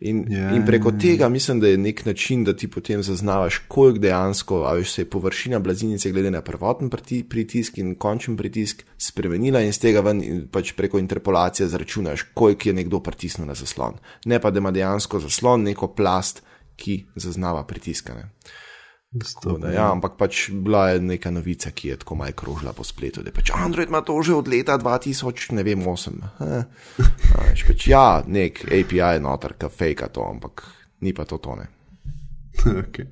In, Ja, in preko ja, ja. tega mislim, da je nek način, da ti potem zaznavaš, koliko dejansko, a veš, se je površina blazinice glede na prvoten priti- pritisk in končni pritisk spremenila in z tega ven in pač preko interpolacije zračunaš, koliko je nekdo pritisnil na zaslon. Ne pa, da ima dejansko zaslon neko plast, ki zaznava pritiskane. Tako Da, ja, ampak pač bila je neka novica, ki je tako malo krožila po spletu, da pač Android ima to že od leta 2000, ne vem, 8. Eh. Veš, pač, ja, nek API noter, ki fake to, ampak ni pa to tone. Okay.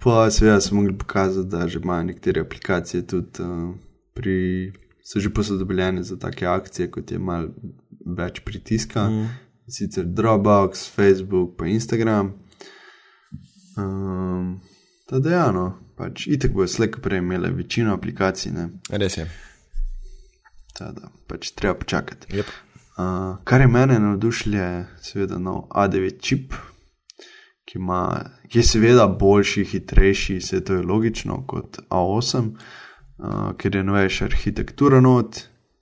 Pa seveda smo mogli pokazati, da že imajo nekatere aplikacije tudi uh, pri, so že posodobljene za take akcije, kot je mal več pritiska. Mm. Sicer Dropbox, Facebook, pa Instagram. Um, Tako da, ja, no, pač itek bojo slejko prej imele večino aplikacij, ne. Res je. Tako da, pač treba počakati. Yep. Uh, kar je mene navdušilo, je seveda nov A9 čip, ki, ima, ki je seveda boljši, hitrejši, vse to je logično kot A8, uh, ker je novejša arhitektura not,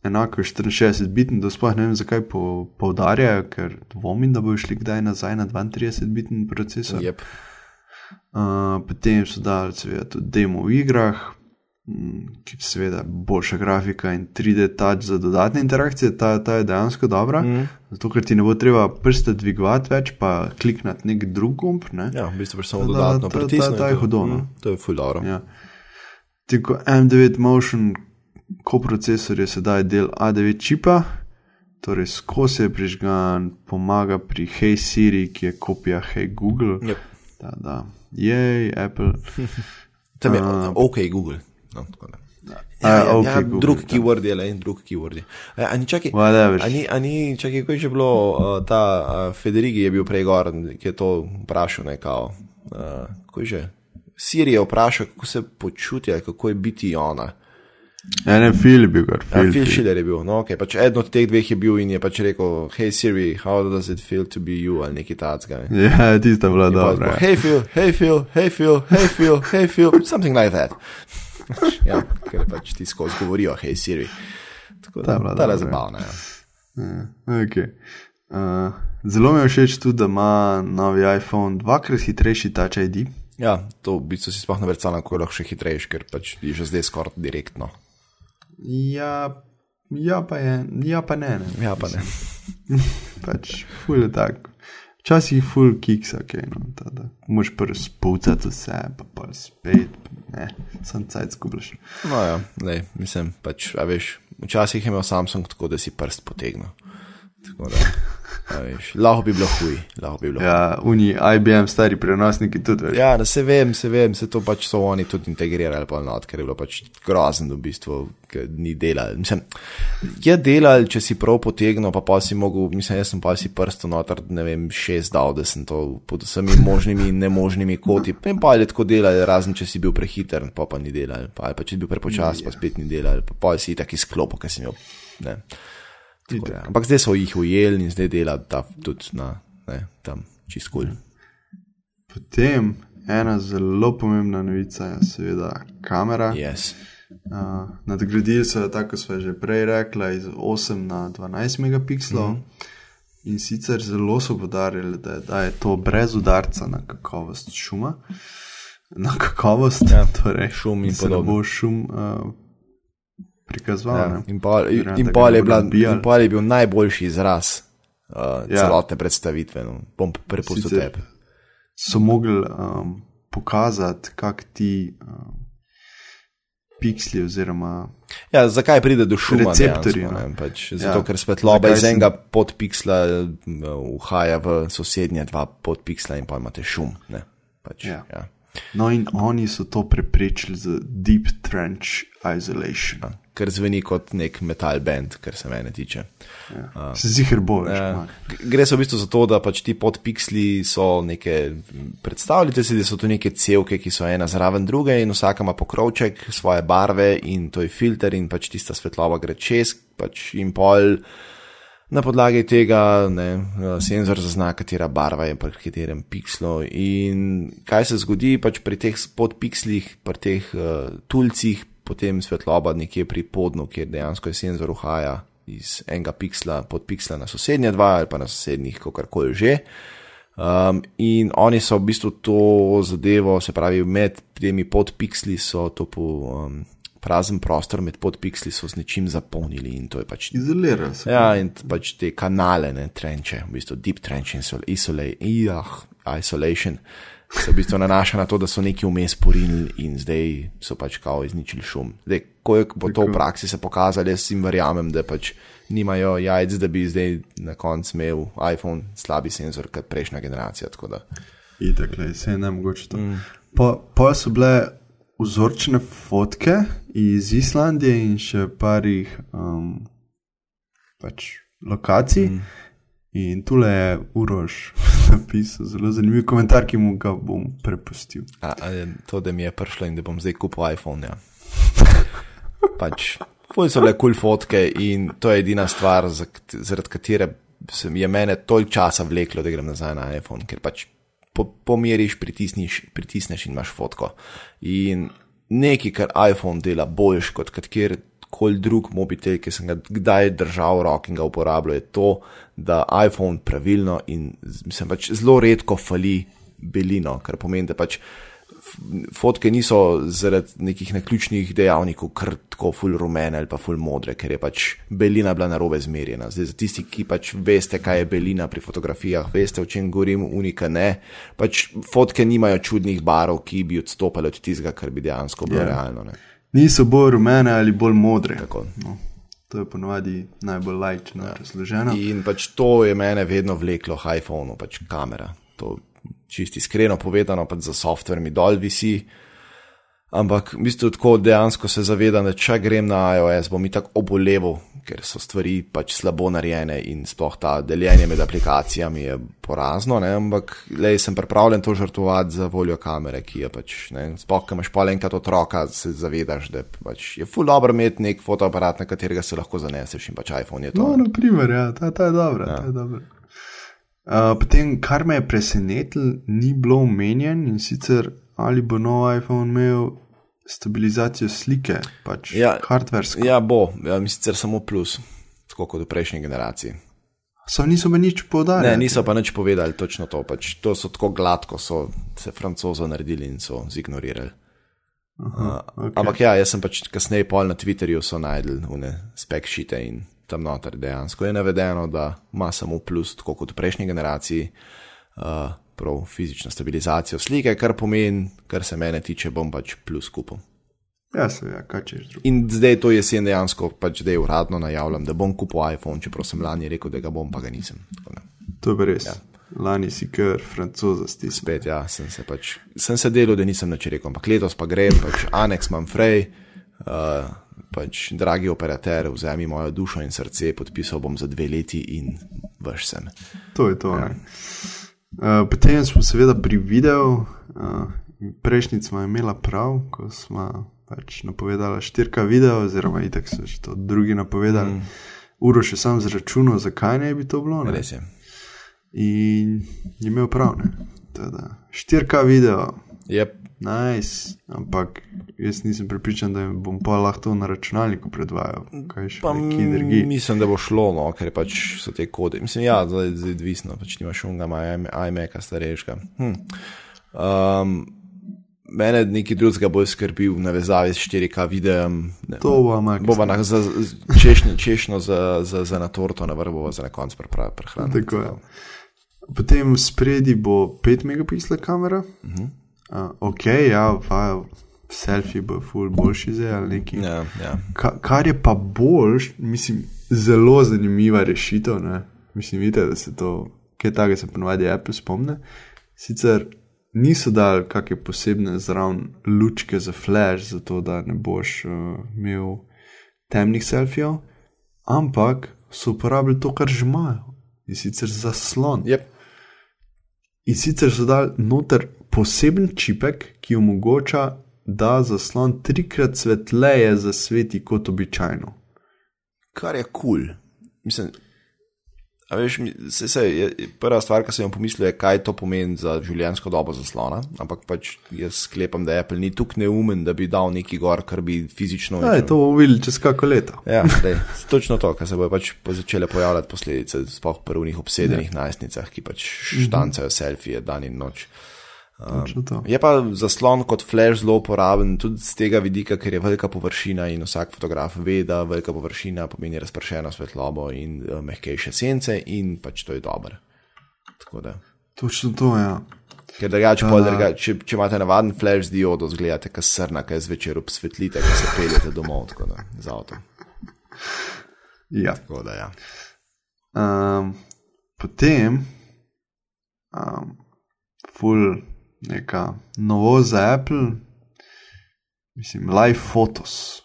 enako je 64 bitni, da sploh ne vem, zakaj po, poudarjajo, ker dvomim, da bojo šli kdaj nazaj na 32 bitni procesor. Yep. Uh, potem so dali seveda tudi demo v igrah, mm, ki je seveda boljša grafika in 3D touch za dodatne interakcije, ta, ta je dejansko dobra. Mm. Zato, ker ti ne bo treba prste dvigovati več, pa klikniti nek drug gumb. Ne? Ja, v bistvu pač samo Da, dodatno ta- ta- pritisneš. ta je hudo, no. To je full dobro. Ja. Tako M9 Motion koprocesor je sedaj del A9 čipa, torej skozi je prižgan, pomaga pri Hey Siri, ki je kopija Hey Google. Yep. Da, da. Jej, Apple. Tam je A. OK, Google. No, tako da. Ja, ja, ja, Google, drug ja. keyword je, le, drug keyword je. E, a ni čakaj, Whatever. a ni, a ni, čakaj, ko je že bilo, uh, ta uh, Federigi je bil prej gor, ki je to vprašal, ne kao. Uh, ko je že? Siri je vprašal, kako se počuti, kako je biti ona. Ja, ne, Phil je bil, kar Ja, Phil. Phil Schiller je bil, no, okay, pač eden od teh dveh je bil in je pač rekel, hej Siri, how does it feel to be you, ali nekaj takega. ne. Ja, tista bila dobra. Hej Phil, hej Phil, hej Phil, hej Phil, hej Phil, something like that. ja, ker pač ti skozi govorijo, hej Siri. Tako Ta da, ta je dobra. zabavna. Ja. Okay. Uh, zelo mi je všeč tudi, da ima novi iPhone dvakrat hitrejši Touch ID. ja, to v bistvu si sploh ne predstavljam, kako je lahko še hitrejši, ker pač je že zdaj skoraj direktno. Ja, ja, pa je, ja, pa ne. ne. Ja, pa ne. Pač, ful je tak. Včasih ful kiksa, ok, no, tada. Moš prvo spucati vse, pa pa spet, ne, sem cajt zgubljaš. No, ja, ne, mislim, pač, a veš, včasih je imel Samsung tako, da si prst potegnil. Tako da, lahko bi bilo huj, bi bilo. Ja. Ja, uni IBM stari prenosniki tudi več. Ja, da se vem, se vem, se to pač so oni tudi integrirali, pa not, ker je bilo pač grozen v bistvu, ker ni delal. Mislim, je delal, če si prav potegnil, pa pa si mogel, mislim, jaz sem pa si prsto noter, ne vem, šest dal, da sem to pod vsemi možnimi in nemožnimi koti. In pa je tako delal, razen če si bil prehiter, pa pa ni delal, pa, ali pa če si bil prepočas, pa spet ni delal, pa, pa si taki sklop, ki si imel. Ne. Tako da, Ampak zdaj so jih ujeli in zdaj dela ta tudi na, ne, tam čist kul. Potem ena zelo pomembna novica je seveda kamera. Yes. Uh, nadgradili so jo, tako smo že prej rekli, iz 8 na 12 megapikslov. Mm -hmm. In sicer zelo so podarili, da, da je to brez udarca na kakovost šuma, na kakovost, ja, torej šum in se ne podobno. bo šum uh, prikazoval. Ja, in pol, in da pol je, bila, in pol je bil najboljši izraz uh, Ja. ja. celotne predstavitve. No. Bom prepustil tebi. So mogli um, pokazati, kak ti um, piksli oziroma Ja, zakaj pride do šuma? Receptorji, no. Pač, Ja. zato, ker svetloba iz sem- enega podpiksla m, uhaja v sosednje dva podpiksla in pa imate šum. Ne. Pač, Ja. ja. No, in oni so to preprečili z Deep Trench Isolation. Ja. Ker zveni kot nek metal band, kar se mene tiče. Ja. Se zihar bo več. Malo. Gre se v bistvu za to, da pač ti podpiksli so neke, predstavljate si, da so to neke cevke, ki so ena zraven druge in vsaka ima pokrovček svoje barve in to je filter in pač tista svetloba gre čez, pač in pol. Na podlagi tega ne, senzor zazna, katera barva je pri katerem pikslu. In kaj se zgodi pač pri teh podpikslih, pri teh uh, tulcih, potem svetloba nekje pri podnu, kjer dejansko je senzor uhaja iz enega piksla pod piksla na sosednje dva ali pa na sosednjih, kakorkoli že. Um, in oni so v bistvu to zadevo, se pravi, med temi podpiksli so to po um, prazen prostor, med podpiksli so z nečim zapolnili in to je pač Izolirajo se. Ja, in pač te kanale, ne trenče, v bistvu deep trench ijah, isolation, se v bistvu nanaša na to, da so neki vmes porinili in zdaj so pač kao izničili šum. Zdaj, ko je bo to v praksi se pokazalo, jaz jim verjamem, da pač nimajo jajc, da bi zdaj na koncu imel iPhone slabi senzor kot prejšnja generacija. tako da. Itak, le, se je ne mogoče to. Mm. Pa, pa so bile vzorčene fotke iz Islandije in še parih um, pač lokacij. Mm. In tule je Uroš napisal zelo zanimiv komentar, ki mu ga bom prepustil. A, a je to, da mi je prišlo in da bom zdaj kupil iPhone. Ja. Pač, fuj so le kul cool fotke in to je edina stvar, zaradi katere se je mene toliko časa vleklo, da grem nazaj na iPhone, ker pač po, pomeriš, pritisneš, pritisneš in imaš fotko. In nekaj, kar iPhone dela boljš kot kater koli drug mobitel, ki sem ga kdaj držal v roki in ga uporabljal, je to, da iPhone pravilno in mislim, pač zelo redko fali belino, kar pomeni, da pač fotke niso zaradi nekih naključnih dejavnikov kar tako ful rumene ali pa ful modre, ker je pač belina bila narobe zmerjena. Zdaj, za tisti, ki pač veste, kaj je belina pri fotografijah, veste, o čem govorim, unika ne, pač fotke nimajo čudnih barov, ki bi odstopali od tistega, kar bi dejansko bilo Ja. yeah. realno. Ne. Niso bolj rumene ali bolj modre. Tako. No, to je ponovadi najbolj lajčno ja. razloženo. In pač to je mene vedno vleklo k iPhonu, pač kamera. To čisti iskreno povedano, pač za software mi dol visi. Ampak v bistvu tako dejansko se zavedam, da če grem na iOS, bom tako oboleval, ker so stvari pač slabo narejene in sploh ta deljenje med aplikacijami je porazno, ne? ampak le sem pripravljen to žrtvovati za voljo kamere, ki je pač, ne, sploh, ko imaš pa enkrat otroka, se zavedaš, da pač je ful dobro imeti nek fotoaparat, na katerega se lahko zaneseš in pač iPhone je to. No, ne. na primer, ja, ta, ta je dobra. Ja. Ta je dobra. Uh, potem, kar me je presenetilo, ni bilo omenjen in sicer ali bo nov iPhone imel stabilizacijo slike, pač Ja. hardversko. Ja, bo, ja, sicer samo plus, tako kot v prejšnji generaciji. So niso me nič povdarjali. Ne, niso pa nič povedali točno to, pač to so tako gladko, so se francozo naredili in so zignorirali. Aha, okay. Ampak ja, jaz sem pač kasneje pol na Twitterju so najdel une spekšite in tam noter dejansko je navedeno, da ima samo plus, tako kot v prejšnji generaciji, uh, prav fizično stabilizacijo slike, kar pomeni, kar se mene tiče, bom pač plus kupil. Ja, se ja, kaj češ drug. In zdaj to jesen dejansko pač zdaj uradno najavljam, da bom kupil iPhone, čeprav sem lani rekel, da ga bom, pa ga nisem. To je res. Ja. Lani si kar francoza stisnil. Spet, ja, sem se pač, sem se delal, da nisem nič rekel, ampak letos pa grem, pač Annex Manfrey, uh, pač dragi operater, vzemi mojo dušo in srce, podpisal bom za dve leti in vrš sem. To je to. Ja. Uh, potem smo seveda pri videu, uh, prejšnjič smo imeli prav, ko smo pač napovedali štirka video, oziroma itek so že to drugi napovedali. Mm. Uro še sam zračunal, zakaj ne bi to bilo. Ne? Res je. In je imel prav, ne. Teda, štirka video. Je nice. Ampak jaz nisem pripričan, da bom pa lahko to na računalniku predvajal. Pa mislim, da bo šlo, no, ker pač so te kode. Mislim, ja, zdaj je odvisno, pač nimaš unga, iMac-a starejšega. Hm. Um, mene nekaj drugega bolj skrbi v navezavi s 4K videom. Ne, To bo Mac. Bova na, za, češnjo, češnjo za, za, za na torto, na vrbo za na konc prehraniti. Tako je. Potem spredi bo 5 megapiksla kamera. Uh -huh. Uh, ok, ja, wow, selfie bo ful boljši zdaj ali neki. Ja, ja. Ka, kar je pa boljš, mislim, zelo zanimiva rešitev. Ne? Mislim, vidite, da se to, kaj takega se ponovadi Apple spomne. Sicer niso dali kakšne posebne zraven lučke za flash, zato da ne boš uh, imel temnih selfijev, ampak so uporabili to, kar že imajo in sicer zaslon. Yep. In sicer so dali noter poseben čipek, ki omogoča, da zaslon trikrat svetleje zasveti kot običajno. Kar je kul. Cool. Mislim, a veš, se, se, je, prva stvar, ki sem jo pomislil, je, kaj to pomeni za življenjsko dobo zaslona. Ampak pač jaz sklepam, da Apple ni tukaj neumen, da bi dal neki gor, kar bi fizično. Ja, to bomo videli čez kako leto. Ja, dej, točno to, kar se bojo pač začele pojavljati posledice, sploh prvih obsedenih ja. najstnicah, ki pač štancajo selfije dan in noč. To. Je pa zaslon kot flash zelo uporaben tudi z tega vidika, ker je velika površina in vsak fotograf ve, da velika površina pomeni razpršeno svetlobo in uh, mehkejše sence in pač to je dobro. Točno to, ja. Ker drugače, pol drugače, če, če imate navaden flash z diodo, zgledate, kaj srna, kaj zvečer obsvetlite, ko se peljete domov, tako da z avtom. ja. Tako da ja. Um, potem, um, full neka novost za Apple, mislim, live photos.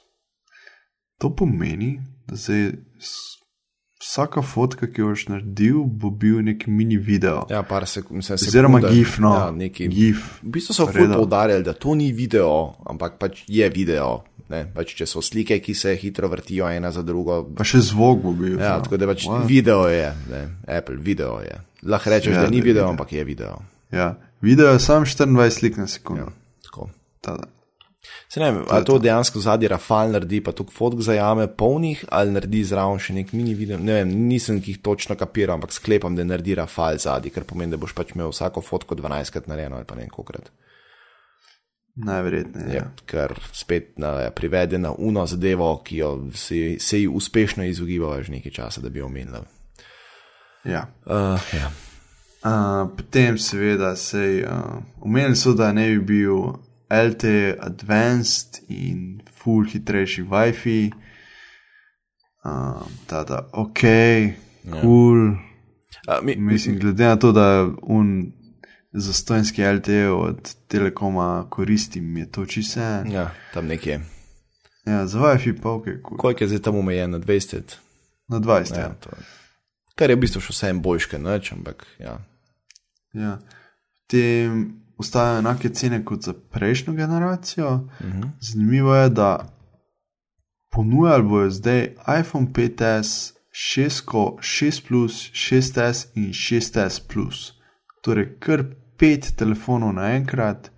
To pomeni, da zdaj vsaka fotka, ki jo boš naredil, bo bil nek mini video. Ja, par sekund, mislim, Oziroma. GIF, no. Ja, neki, GIF. V bistvu so Reda. poudarjali, da to ni video, ampak pač je video. Ne? Pač, če so slike, ki se hitro vrtijo ena za drugo. Pa še zvok bo bil. Ja, zraven. tako da pač Wow. video je, ne? Apple video je. Lahko rečeš, Ja, da ni video, video. ampak je video. Ja, video je samo 24 slik na sekundo. Tako. Tada. Se ne vem, ali to dejansko zadnji Rafal naredi, pa tukaj fotk zajame polnih, ali naredi zraven še nek mini video. Ne vem, nisem jih točno kapiral, ampak sklepam, da naredi Rafal zadnji, kar pomeni, da boš pač imel vsako fotko 12krat narejeno ali pa ne vem kolikrat. Najverjetneje. Je, Ja. kar spet na, ja, privede na uno zadevo, ki jo se, se ji uspešno izogibava že nekaj časa, da bi jo omenila. Ja. Uh, ja. Uh, potem, seveda, se uh, omenili so, da ne bi bil LTE Advanced in full hitrejši WiFi. Uh, tada, ok, Ja. cool. Uh, mi, Mislim, glede na to, da un zastojnski LTE od Telekoma koristim, je to čisto vse. ja, tam nekje. Ja, za WiFi pa ok, cool. Koliko je zdaj tam omejen na 20? Na 20. Ja, Ja. kar je v bistvu še vsem boljše, noč, ampak ja. Ja. Potem ostajajo enake cene kot za prejšnjo generacijo. Uh Mhm. -huh. Zanimivo je, da ponujali bojo zdaj iPhone 5S, 6, ko- 6 Plus, 6S in 6S Plus. Torej, kar pet telefonov naenkrat.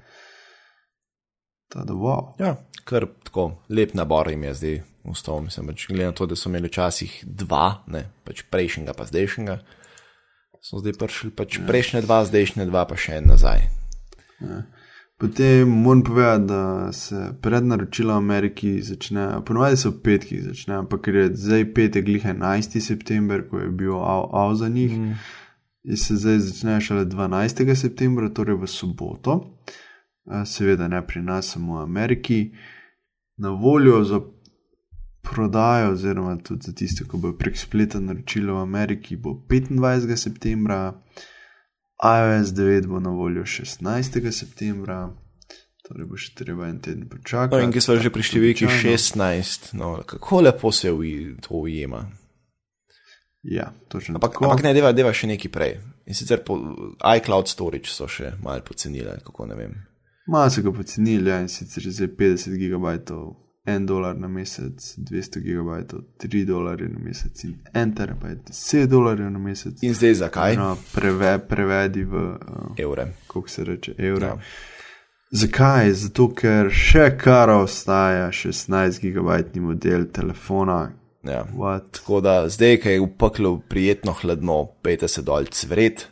Tada, wow. Ja, kar tako lep nabor jim je zdaj ustal. Mislim, pač, glede na to, da so imeli včasih dva, ne, pač prejšnjega, pa zdajšnjega, so zdaj prišli pač prejšnje dva, zdajšnje dva, pa še en nazaj. Potem moram povedati, da se prednaročila v Ameriki začnejo, ponovadi so v petkih začnejo, ampak ker je zdaj petek, glih 11. september, ko je bil av, av za njih, mm. in se zdaj začnejo šele 12. septembra, torej v soboto. Eh, Seveda ne pri nas, samo v Ameriki, na voljo za prodajo, oziroma tudi za tiste, ki bo prek spleta naročilo v Ameriki, bo 25. septembra, iOS 9 bo na voljo 16. septembra, torej bo še treba en teden počakati. No, in ki smo že pri številki Običajno. 16, no, kako lepo se uji, to ujema. Ja, točno Ampak, tako. ampak ne, deva, deva še nekaj prej. In sicer po iCloud storage so še malo pocenili, kako ne vem. Malo so ga pocenili, ja, in sicer zdaj 50 gigabajtov, 1 dolar na mesec, 200 gigabajtov, 3 dolarje na mesec in 1 terabajt, 10 dolarjev na mesec. In zdaj zakaj? No, preve, prevedi v, uh, Evre. kako se reče, evre. Ja. Zakaj? Zato, ker še kar ostaja 16 gigabajtni model telefona. Ja. What? Tako da zdaj, ki je v peklu prijetno hladno, pejte se dol cvret.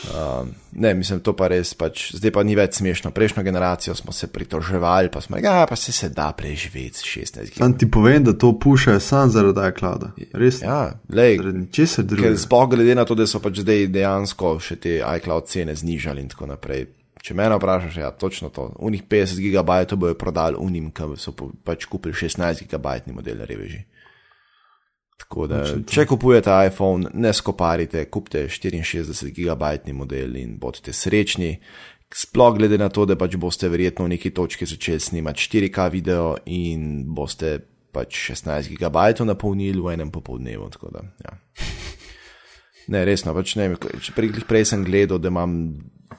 Um, ne, mislim, to pa res, pač, zdaj pa ni več smešno. Prejšnjo generacijo smo se pritoževali, pa smo rekli, ja, pa se, se da preživeti s 16 Sam gigabajtov. ti povem, da to pušajo samo zaradi iClouda. Res? Ja, lej, Zaradi česar drugega. sploh glede na to, da so pač zdaj dejansko še te iCloud cene znižali in tako naprej. Če me vprašaš, ja, točno to. Unih 50 gigabajtov bojo prodali unim, ki so pač kupili 16 gigabajtni model reveži. Tako da, če kupujete iPhone, ne skoparite, kupite 64 gigabajtni model in bodite srečni. Sploh glede na to, da pač boste verjetno v neki točki začeli snemati 4K video in boste pač 16 gigabajtov napolnili v enem popoldnevu. Ja. Ne, resno, pač ne prej, prej sem gledal, da imam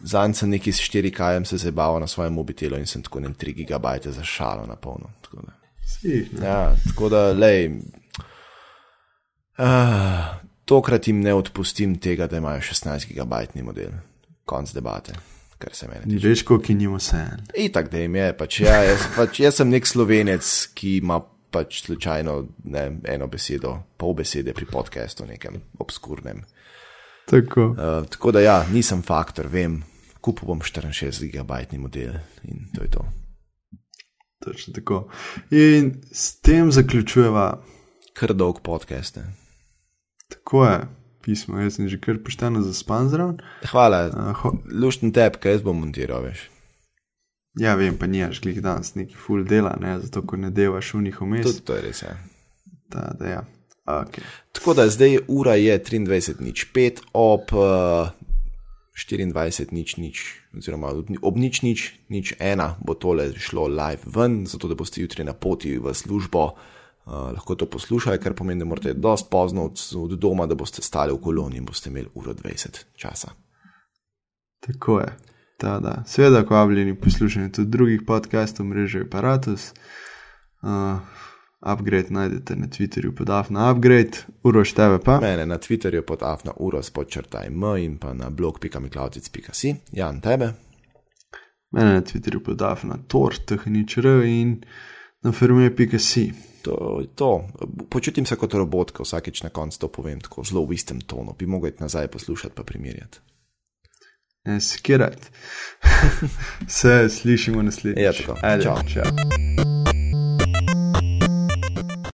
zanj sem neki s 4K se zabaval na svojem mobitelu in sem tako ne 3 gigabajte za šalo na polno. Tako da, Si, ne. ja, tako da, lej. Uh, tokrat jim ne odpustim tega, da imajo 16 gigabajtni model. Konc debate. Ni več, koliko njim vse. Itak, da jim je, pač, ja, jaz, pač, jaz sem nek slovenec, ki ima pač slučajno ne, eno besedo, pol besede pri podkastu, nekem obskurnem. Tako. Uh, tako da ja, nisem faktor, vem, kupil bom 64 gigabajtni model in to je to. Točno tako. In s tem zaključujeva, Kar dolg podcast. Ne? tako je pismo. Jaz sem že kar pošteno zaspan zraven. Hvala, Uh, ho, lušten tep, kaj jaz bom montiral, veš. ja, vem, pa nimaš glih danes neki full dela, ne? zato ko ne delaš v njih vmes. Tudi to je res. Ja. Da, da, ja. okay. Tako da zdaj ura je 23 nič 5 ob uh, 24 nič nič, oziroma ob nič nič nič ena bo tole šlo live ven, zato da boste jutri na poti v službo. Uh, lahko to poslušate, kar pomeni, da morate dosti pozno od, od doma, da boste stali v koloni in boste imeli uro 20 časa. Tako je. Ta, da. Seveda, ko vabljeni poslušanje tudi drugih podcastov, mreže Apparatus. Uh, upgrade najdete na Twitterju pod Afna Upgrade, uroš tebe pa. Mene na Twitterju pod afna uro spočrtaj m in pa na blog.miklautic.si, Jan tebe. Mene na Twitterju pod Afna Tor, tehničr in na firme.si. To je to. Počutim se kot robot, ko vsakeč na koncu to povem tako zelo v istem tonu. Bi mogel iti nazaj poslušati pa primerjati. Ne skirati. Se slišimo naslednjič. Ja, tako. Ajde, Čau. čau.